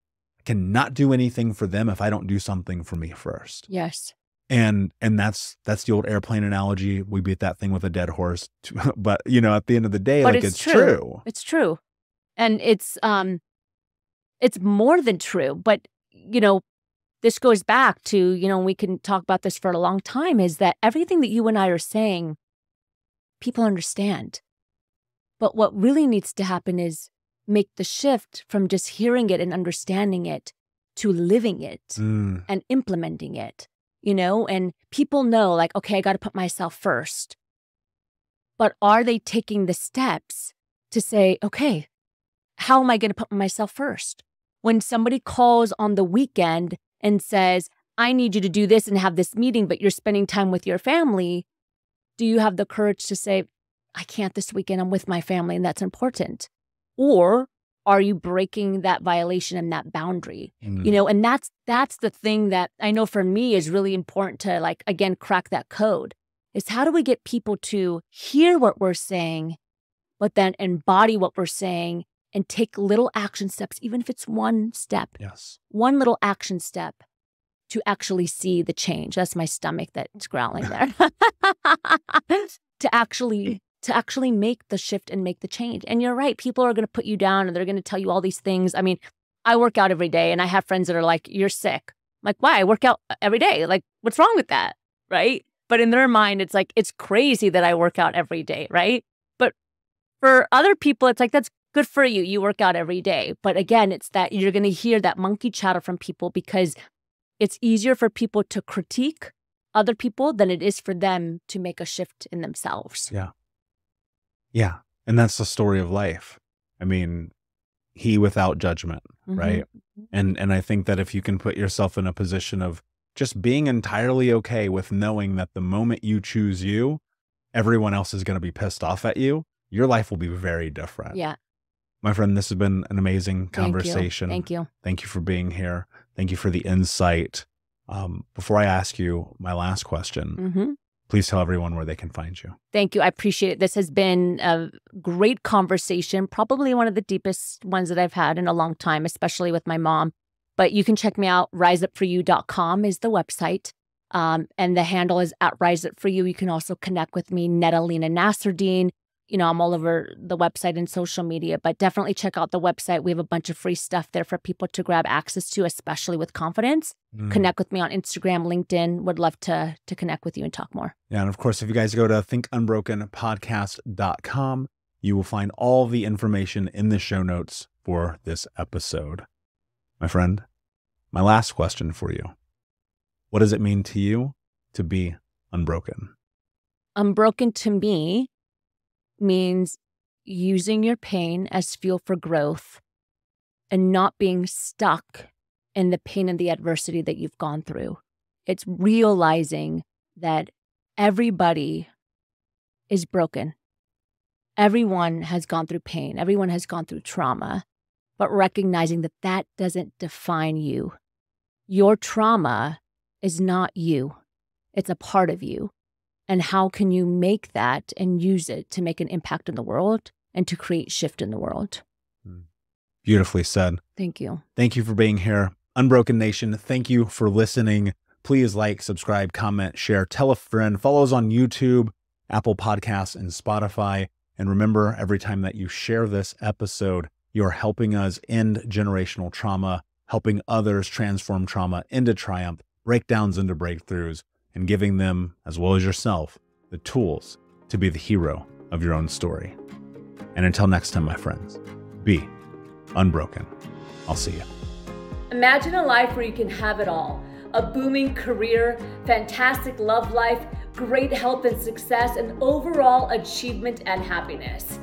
Cannot do anything for them if I don't do something for me first. Yes. And and that's that's the old airplane analogy. We beat that thing with a dead horse. But you know, at the end of the day, But like it's it's, true. true. It's true. And it's um it's more than true, but you know, this goes back to, you know, we can talk about this for a long time is that everything that you and I are saying people understand. But what really needs to happen is make the shift from just hearing it and understanding it to living it Mm, and implementing it, you know? And people know, like, okay, I got to put myself first. But are they taking the steps to say, okay, how am I going to put myself first? When somebody calls on the weekend and says, I need you to do this and have this meeting, but you're spending time with your family, do you have the courage to say, I can't this weekend, I'm with my family and that's important? Or are you breaking that violation and that boundary? mm. you know and that's that's the thing that i know for me is really important to like again crack that code is how do we get people to hear what we're saying but then embody what we're saying and take little action steps, even if it's one step, Yes. one little action step to actually see the change. That's my stomach that's growling there. to actually to actually make the shift and make the change. And you're right, people are going to put you down and they're going to tell you all these things. I mean, I work out every day and I have friends that are like, "You're sick." I'm like, "Why? I work out uh, every day. Like, what's wrong with that?" Right? But in their mind, it's like it's crazy that I work out every day, right? But for other people, it's like that's good for you. You work out every day. But again, it's that you're going to hear that monkey chatter from people because it's easier for people to critique other people than it is for them to make a shift in themselves. Yeah. Yeah. And that's the story of life. I mean, he without judgment, Mhm. right? And and I think that if you can put yourself in a position of just being entirely okay with knowing that the moment you choose you, everyone else is going to be pissed off at you, your life will be very different. Yeah. My friend, this has been an amazing Thank you. conversation. Thank you. Thank you for being here. Thank you for the insight. Um, before I ask you my last question, hmm please tell everyone where they can find you. Thank you. I appreciate it. This has been a great conversation, probably one of the deepest ones that I've had in a long time, especially with my mom. But you can check me out. RiseUpForYou.com is the website. Um, and the handle is at RiseUpForYou. You. Can also connect with me, Nadalena Nasruddin. You know, I'm all over the website and social media, but definitely check out the website. We have a bunch of free stuff there for people to grab access to, especially with confidence. Mm. Connect with me on Instagram, LinkedIn. Would love to to connect with you and talk more. Yeah, and of course, if you guys go to thinkunbrokenpodcast.com, you will find all the information in the show notes for this episode. My friend, my last question for you. What does it mean to you to be unbroken? unbroken to me means using your pain as fuel for growth and not being stuck in the pain and the adversity that you've gone through. It's realizing that everybody is broken. Everyone has gone through pain, everyone has gone through trauma, but recognizing that that doesn't define you. Your trauma is not you, it's a part of you and how can you make that and use it to make an impact in the world and to create shift in the world mm. Beautifully said. thank you Thank you for being here. Unbroken Nation, thank you for listening. Please like, subscribe, comment, share, tell a friend, follow us on YouTube, Apple Podcasts, and Spotify. And remember, every time that you share this episode, you're helping us end generational trauma, helping others transform trauma into triumph, breakdowns into breakthroughs, and giving them, as well as yourself, the tools to be the hero of your own story. And until next time, my friends, be unbroken. I'll see you. Imagine a life where you can have it all a booming career, fantastic love life, great health and success, and overall achievement and happiness.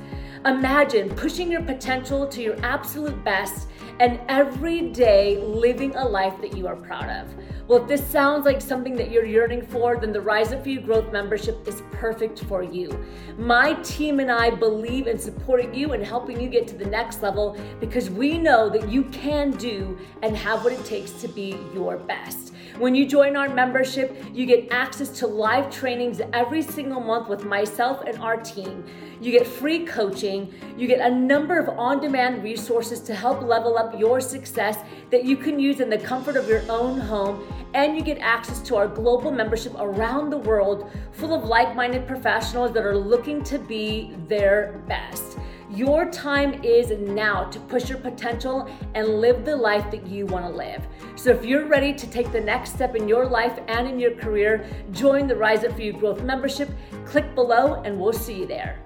Imagine pushing your potential to your absolute best and every day living a life that you are proud of. Well, if this sounds like something that you're yearning for, then the Rise Up For You Growth membership is perfect for you. My team and I believe in supporting you and helping you get to the next level because we know that you can do and have what it takes to be your best. When you join our membership, you get access to live trainings every single month with myself and our team. You get free coaching, you get a number of on demand resources to help level up your success that you can use in the comfort of your own home, and you get access to our global membership around the world full of like minded professionals that are looking to be their best. Your time is now to push your potential and live the life that you want to live. So, if you're ready to take the next step in your life and in your career, join the Rise Up For You Growth membership. Click below, and we'll see you there.